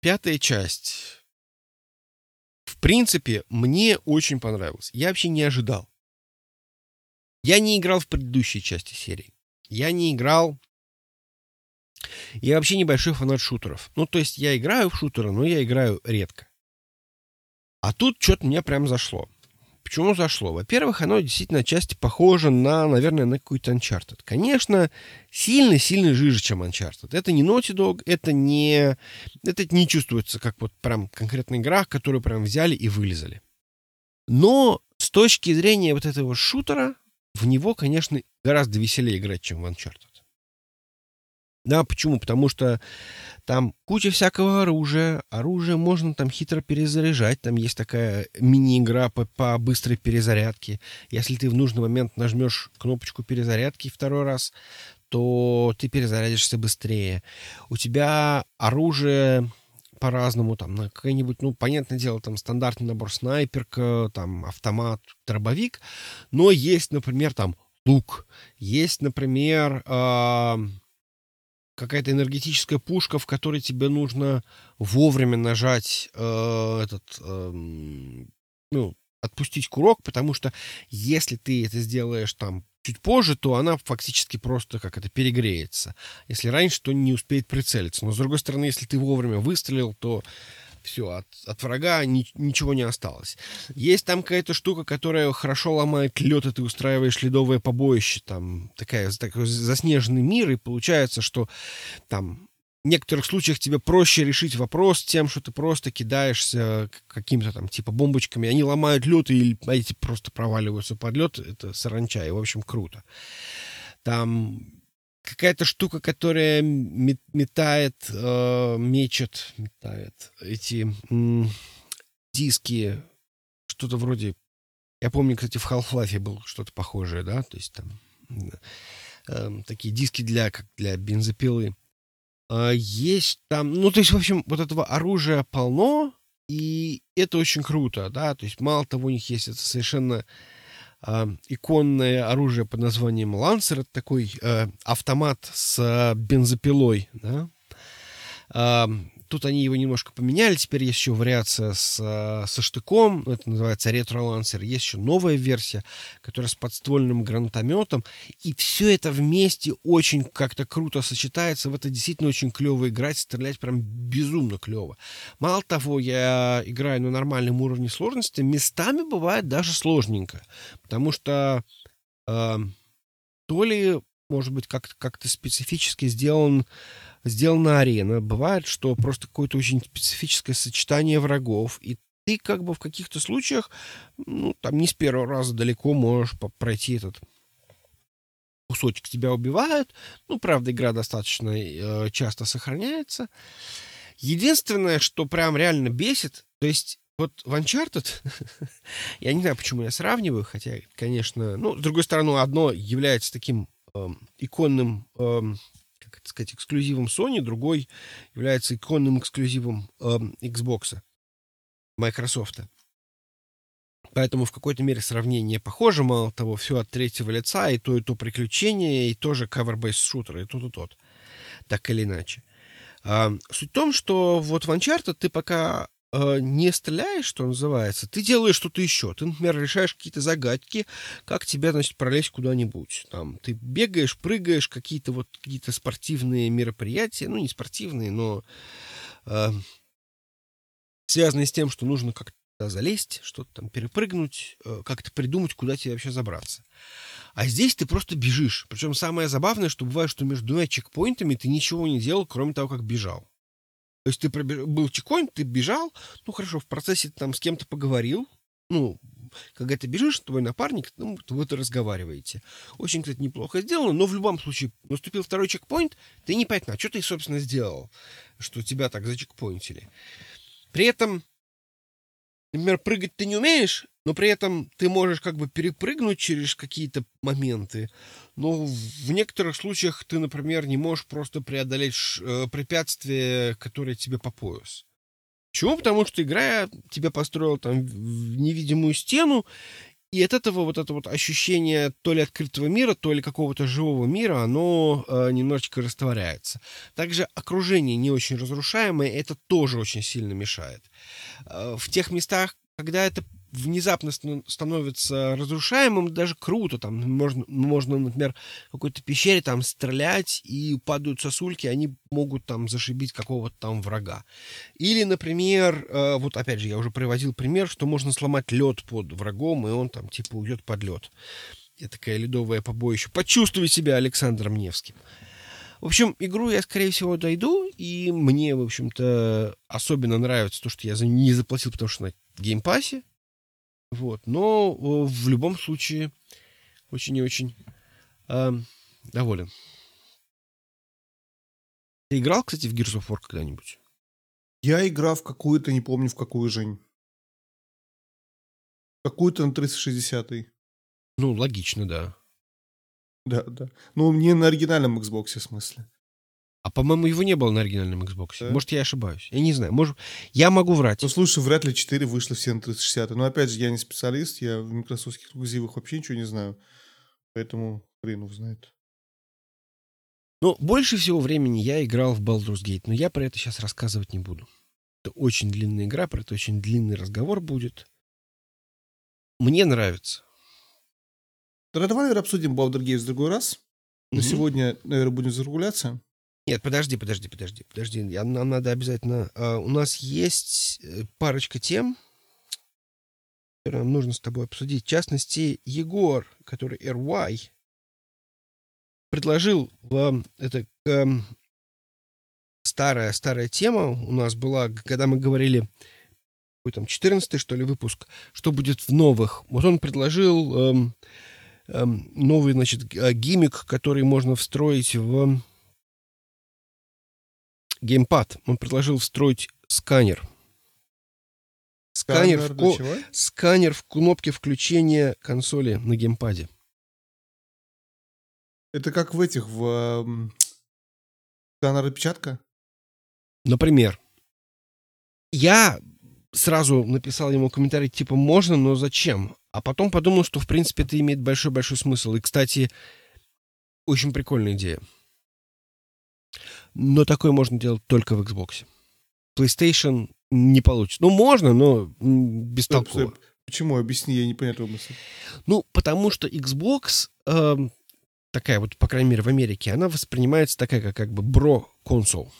пятая часть, в принципе, мне очень понравилась. Я вообще не ожидал. Я не играл в предыдущей части серии. Я не играл... Я вообще небольшой фанат шутеров. Ну, то есть я играю в шутеры, но я играю редко. А тут что-то мне прям зашло. Почему зашло? Во-первых, оно действительно отчасти похоже на, наверное, на какой-то Uncharted. Конечно, сильно-сильно жиже, чем Uncharted. Это не Naughty Dog, это не... Это не чувствуется как вот прям конкретная игра, которую прям взяли и вылезали. Но с точки зрения вот этого шутера, в него, конечно, гораздо веселее играть, чем в Uncharted. Да, почему? Потому что там куча всякого оружия. Оружие можно там хитро перезаряжать. Там есть такая мини-игра по, по быстрой перезарядке. Если ты в нужный момент нажмешь кнопочку перезарядки второй раз, то ты перезарядишься быстрее. У тебя оружие по-разному, там, на какой-нибудь, ну, понятное дело, там, стандартный набор снайперка, там, автомат, дробовик, но есть, например, там, лук, есть, например, какая-то энергетическая пушка, в которой тебе нужно вовремя нажать э, этот, э, ну, отпустить курок, потому что если ты это сделаешь там чуть позже, то она фактически просто как это перегреется. Если раньше, то не успеет прицелиться. Но с другой стороны, если ты вовремя выстрелил, то все, от, от врага ни, ничего не осталось. Есть там какая-то штука, которая хорошо ломает лед, и ты устраиваешь ледовое побоище, там такая, такой заснеженный мир, и получается, что там в некоторых случаях тебе проще решить вопрос тем, что ты просто кидаешься какими-то там типа бомбочками, они ломают лед, и эти просто проваливаются под лед, это саранча, и в общем круто. Там какая-то штука, которая метает, э, мечет, метает эти м, диски, что-то вроде... Я помню, кстати, в Half-Life было что-то похожее, да, то есть там э, такие диски для, как для бензопилы. Э, есть там, ну, то есть, в общем, вот этого оружия полно, и это очень круто, да, то есть мало того, у них есть это совершенно э, иконное оружие под названием Лансер. Это такой э, автомат с э, бензопилой. Да? Тут они его немножко поменяли. Теперь есть еще вариация с, э, со штыком. Это называется ретро-лансер. Есть еще новая версия, которая с подствольным гранатометом. И все это вместе очень как-то круто сочетается. В это действительно очень клево играть. Стрелять прям безумно клево. Мало того, я играю на нормальном уровне сложности. Местами бывает даже сложненько. Потому что э, то ли, может быть, как-то как специфически сделан сделана арена. Бывает, что просто какое-то очень специфическое сочетание врагов, и ты как бы в каких-то случаях, ну, там не с первого раза далеко можешь пройти этот кусочек. Тебя убивают. Ну, правда, игра достаточно э, часто сохраняется. Единственное, что прям реально бесит, то есть вот в Uncharted, <laughs> я не знаю, почему я сравниваю, хотя, конечно, ну, с другой стороны, одно является таким э, иконным э, это сказать, эксклюзивом Sony, другой является иконным эксклюзивом э, Xbox, Microsoft. Поэтому в какой-то мере сравнение похоже, мало того, все от третьего лица, и то, и то приключение, и тоже cover-based шутер, и тот, и тот. Так или иначе. А, суть в том, что вот в Uncharted ты пока э, не стреляешь, что называется, ты делаешь что-то еще. Ты, например, решаешь какие-то загадки, как тебе, значит, пролезть куда-нибудь. Там ты бегаешь, прыгаешь, какие-то вот какие-то спортивные мероприятия, ну, не спортивные, но э, связанные с тем, что нужно как-то залезть, что-то там перепрыгнуть, э, как-то придумать, куда тебе вообще забраться. А здесь ты просто бежишь. Причем самое забавное, что бывает, что между двумя чекпоинтами ты ничего не делал, кроме того, как бежал. То есть ты был чеконь, ты бежал, ну хорошо, в процессе ты там с кем-то поговорил, ну, когда ты бежишь, твой напарник, ну, вы то разговариваете. Очень, кстати, неплохо сделано, но в любом случае наступил второй чекпоинт, ты не понятно, а что ты, собственно, сделал, что тебя так зачекпоинтили. При этом, например, прыгать ты не умеешь, но при этом ты можешь как бы перепрыгнуть через какие-то моменты. Но в некоторых случаях ты, например, не можешь просто преодолеть э, препятствие, которое тебе по пояс. Почему? Потому что игра тебе построила там невидимую стену, и от этого вот это вот ощущение то ли открытого мира, то ли какого-то живого мира, оно э, немножечко растворяется. Также окружение не очень разрушаемое, это тоже очень сильно мешает. Э, в тех местах, когда это внезапно становится разрушаемым, даже круто. Там можно, можно например, в какой-то пещере там стрелять, и падают сосульки, они могут там зашибить какого-то там врага. Или, например, э, вот опять же, я уже приводил пример, что можно сломать лед под врагом, и он там типа уйдет под лед. Это такая ледовое побоище. Почувствуй себя Александром Невским. В общем, игру я, скорее всего, дойду, и мне, в общем-то, особенно нравится то, что я не заплатил, потому что на Game Pass е. Вот. Но в любом случае очень и очень э, доволен. Ты играл, кстати, в Gears of War когда-нибудь? Я играл в какую-то, не помню в какую, Жень. Какую-то на 360 -й. Ну, логично, да. Да, да. Ну, не на оригинальном Xbox, в смысле. А, по-моему, его не было на оригинальном Xbox. Да? Может, я ошибаюсь. Я не знаю. Может, я могу врать. Ну, слушай, вряд ли 4 вышло все на 360. Но, опять же, я не специалист. Я в микрософтских эксклюзивах вообще ничего не знаю. Поэтому хрен знает. Ну, больше всего времени я играл в Baldur's Gate, но я про это сейчас рассказывать не буду. Это очень длинная игра, про это очень длинный разговор будет. Мне нравится. Тогда давай обсудим Baldur's Gate в другой раз. Но угу. сегодня, наверное, будем закругляться. Нет, подожди, подожди, подожди, подожди. Нам надо обязательно... Uh, у нас есть э, парочка тем, которые нам нужно с тобой обсудить. В частности, Егор, который RY, предложил вам это um, старая, старая тема у нас была, когда мы говорили какой там 14 что ли выпуск, что будет в новых. Вот он предложил эм, эм, новый, значит, gimmick, который можно встроить в геймпад. Он предложил встроить сканер. Сканер, сканер, в, ко... сканер в кнопке включения консоли на геймпаде. Это как в этих, в э, сканер отпечатка? Например. Я сразу написал ему комментарий типа «можно, но зачем?» А потом подумал, что в принципе это имеет большой-большой смысл. И, кстати, очень прикольная идея. Но такое можно делать только в Xbox. PlayStation не получится. Ну, можно, но бестолково. Почему? Объясни, я не понял твою мысль. Ну, потому что Xbox, э, такая вот, по крайней мере, в Америке, она воспринимается такая, как, как бы бро-консол.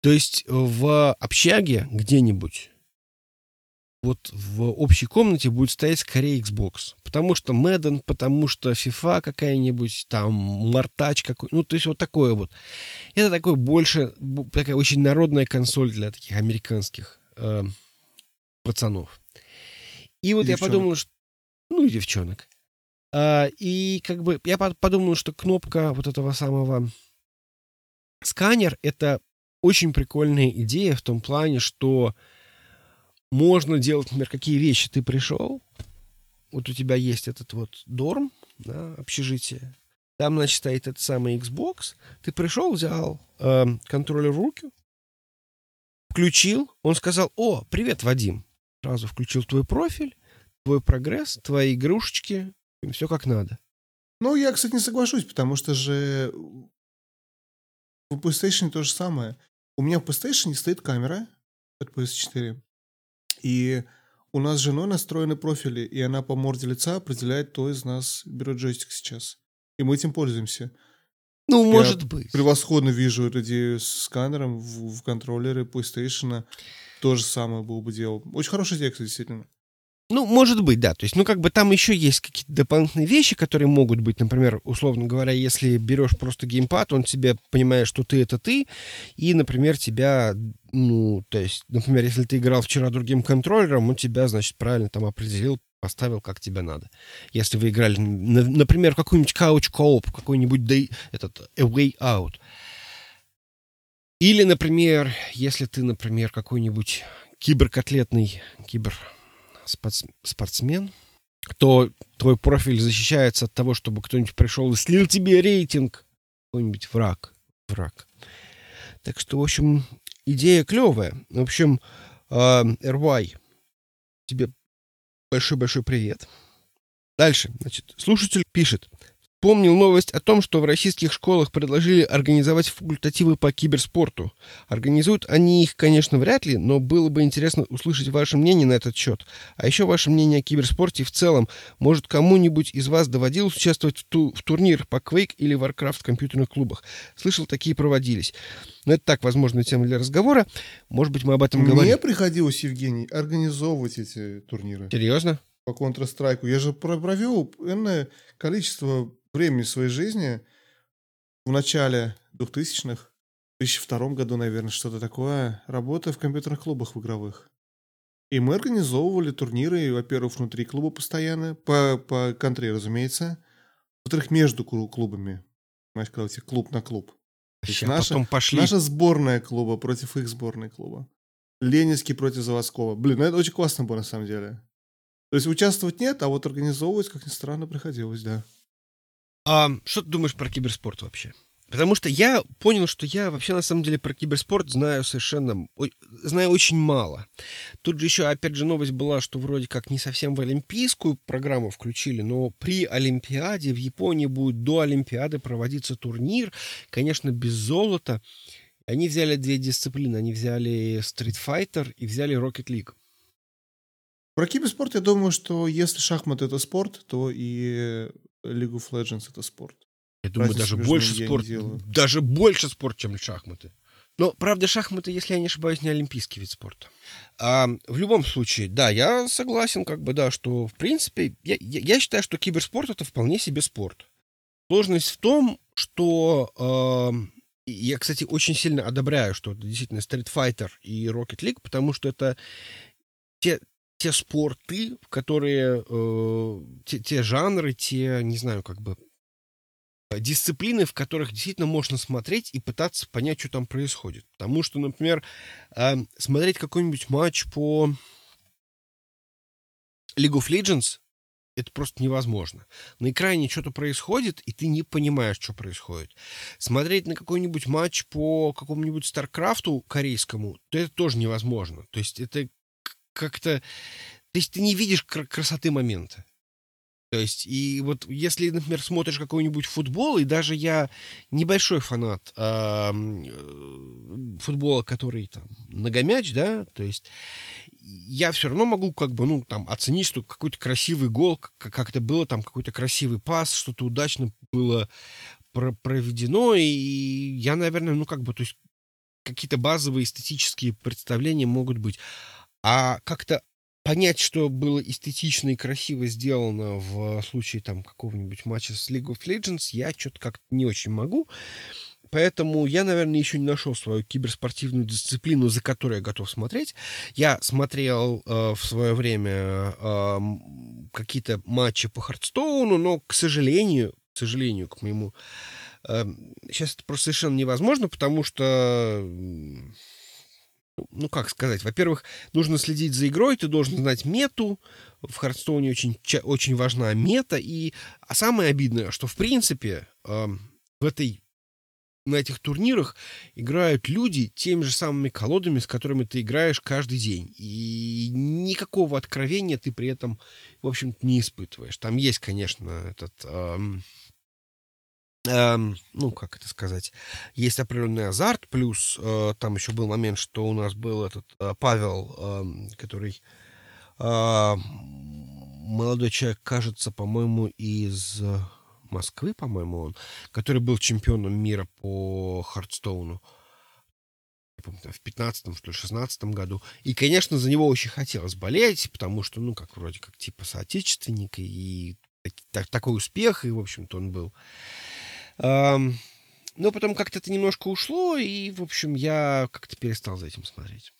То есть в общаге где-нибудь вот в общей комнате будет стоять скорее Xbox. Потому что Madden, потому что FIFA какая-нибудь, там, Мартач какой ну, то есть вот такое вот. Это такой больше, такая очень народная консоль для таких американских э, пацанов. И вот девчонок. я подумал, что... Ну, и девчонок. А, и как бы я подумал, что кнопка вот этого самого сканер — это очень прикольная идея в том плане, что можно делать, например, какие вещи. Ты пришел, вот у тебя есть этот вот дорм, да, общежитие, там, значит, стоит этот самый Xbox, ты пришел, взял э, контроллер в руки, включил, он сказал, о, привет, Вадим. Сразу включил твой профиль, твой прогресс, твои игрушечки, все как надо. Ну, я, кстати, не соглашусь, потому что же в PlayStation то же самое. У меня в PlayStation стоит камера от PS4. И у нас с женой настроены профили, и она по морде лица определяет, кто из нас берет джойстик сейчас. И мы этим пользуемся. Ну, Я может быть. Превосходно вижу эту идею с сканером в, в контроллере PlayStation. То же самое был бы делал. Очень хорошая идея, кстати, действительно. Ну, может быть, да. То есть, ну, как бы там еще есть какие-то дополнительные вещи, которые могут быть, например, условно говоря, если берешь просто геймпад, он тебе понимает, что ты это ты, и, например, тебя, ну, то есть, например, если ты играл вчера другим контроллером, он тебя, значит, правильно там определил, поставил, как тебе надо. Если вы играли, например, какой-нибудь couch co-op, какой-нибудь day, этот A Way Out. Или, например, если ты, например, какой-нибудь киберкотлетный, кибер спортсмен, то твой профиль защищается от того, чтобы кто-нибудь пришел и слил тебе рейтинг. Какой-нибудь враг. Враг. Так что, в общем, идея клевая. В общем, э, RY, тебе большой-большой привет. Дальше. Значит, слушатель пишет. Помнил новость о том, что в российских школах предложили организовать факультативы по киберспорту. Организуют они их, конечно, вряд ли, но было бы интересно услышать ваше мнение на этот счет. А еще ваше мнение о киберспорте в целом. Может, кому-нибудь из вас доводилось участвовать в, ту, в турнир по Quake или Warcraft в компьютерных клубах? Слышал, такие проводились. Но это так, возможно, тема для разговора. Может быть, мы об этом Мне говорим. Мне приходилось, Евгений, организовывать эти турниры. Серьезно? По Counter-Strike. Я же провел энное количество времени своей жизни в начале 2000-х, в 2002 году, наверное, что-то такое, работая в компьютерных клубах в игровых. И мы организовывали турниры, во-первых, внутри клуба постоянно, по, по контре, разумеется, во-вторых, между клубами. Понимаешь, когда у тебя клуб на клуб. Вообще, наша, потом пошли. наша сборная клуба против их сборной клуба. Ленинский против заводского. Блин, ну это очень классно было на самом деле. То есть участвовать нет, а вот организовывать, как ни странно, приходилось, да. А что ты думаешь про киберспорт вообще? Потому что я понял, что я вообще на самом деле про киберспорт знаю совершенно, знаю очень мало. Тут же еще, опять же, новость была, что вроде как не совсем в олимпийскую программу включили, но при Олимпиаде в Японии будет до Олимпиады проводиться турнир, конечно, без золота. Они взяли две дисциплины, они взяли Street Fighter и взяли Rocket League. Про киберспорт я думаю, что если шахмат это спорт, то и League of Legends это спорт. Я думаю, Разница даже больше спорт, даже больше спорт, чем шахматы. Но, правда, шахматы, если я не ошибаюсь, не олимпийский вид спорта. А, в любом случае, да, я согласен, как бы, да, что, в принципе, я, я, я считаю, что киберспорт это вполне себе спорт. Сложность в том, что э, я, кстати, очень сильно одобряю, что это действительно Street Fighter и Rocket League, потому что это те, те спорты, которые, э, те, те жанры, те, не знаю, как бы, дисциплины, в которых действительно можно смотреть и пытаться понять, что там происходит. Потому что, например, э, смотреть какой-нибудь матч по League of Legends это просто невозможно. На экране что-то происходит, и ты не понимаешь, что происходит. Смотреть на какой-нибудь матч по какому-нибудь Старкрафту корейскому, то это тоже невозможно. То есть это как-то... То есть ты не видишь красоты момента. То есть, и вот если, например, смотришь какой-нибудь футбол, и даже я небольшой фанат э, футбола, который там многомяч, да, то есть я все равно могу как бы, ну, там, оценить, что какой-то красивый гол, как это было, там, какой-то красивый пас, что-то удачно было проведено, и я, наверное, ну, как бы, то есть какие-то базовые эстетические представления могут быть. А как-то понять, что было эстетично и красиво сделано в случае там какого-нибудь матча с League of Legends, я что-то как-то не очень могу. Поэтому я, наверное, еще не нашел свою киберспортивную дисциплину, за которую я готов смотреть. Я смотрел э, в свое время э, какие-то матчи по Хардстоуну, но, к сожалению, к сожалению, к моему... Э, сейчас это просто совершенно невозможно, потому что ну, как сказать, во-первых, нужно следить за игрой, ты должен знать мету, в Хардстоуне очень, очень важна мета, и а самое обидное, что, в принципе, э, в этой на этих турнирах играют люди теми же самыми колодами, с которыми ты играешь каждый день. И никакого откровения ты при этом, в общем-то, не испытываешь. Там есть, конечно, этот... Эм, ну, как это сказать, есть определенный азарт, плюс э, там еще был момент, что у нас был этот э, Павел, э, который э, молодой человек, кажется, по-моему, из Москвы, по-моему, он, который был чемпионом мира по Хардстоуну в 15 что ли, 16 году. И, конечно, за него очень хотелось болеть, потому что, ну, как вроде как типа соотечественник, и так, такой успех, и, в общем-то, он был. Но потом как-то это немножко ушло, и, в общем, я как-то перестал за этим смотреть.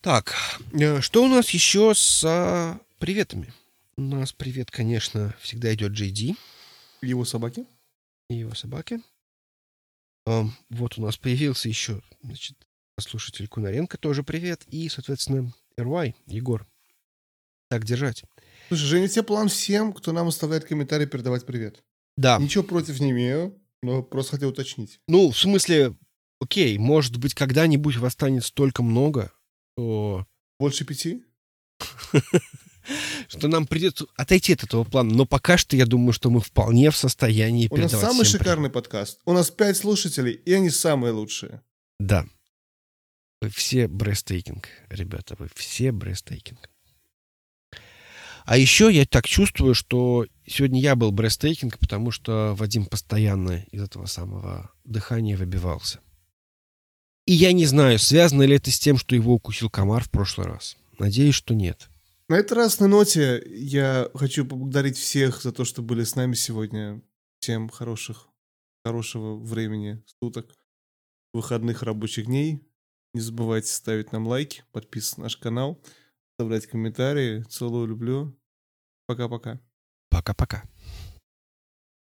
Так, э, что у нас еще с приветами? У нас привет, конечно, всегда идет JD. Его собаки. И его собаки. Вот у нас появился еще, значит, слушатель Кунаренко, тоже привет. И, соответственно, RY, Егор. Так держать. Слушай, Женя, тебе план всем, кто нам оставляет комментарии, передавать привет. Да. Ничего против не имею, но просто хотел уточнить. Ну, в смысле, окей, может быть, когда-нибудь вас станет столько много, то... Больше пяти? <laughs> что нам придется отойти от этого плана. Но пока что я думаю, что мы вполне в состоянии У нас самый шикарный подкаст. У нас пять слушателей, и они самые лучшие. Да. Вы все breathtaking, ребята, вы все breathtaking. А еще я так чувствую, что сегодня я был breathtaking, потому что Вадим постоянно из этого самого дыхания выбивался. И я не знаю, связано ли это с тем, что его укусил комар в прошлый раз. Надеюсь, что нет. На этой разной ноте я хочу поблагодарить всех за то, что были с нами сегодня. Всем хороших, хорошего времени суток, выходных рабочих дней. Не забывайте ставить нам лайки, подписываться на наш канал, оставлять комментарии. Целую, люблю. Пока-пока. Пока-пока.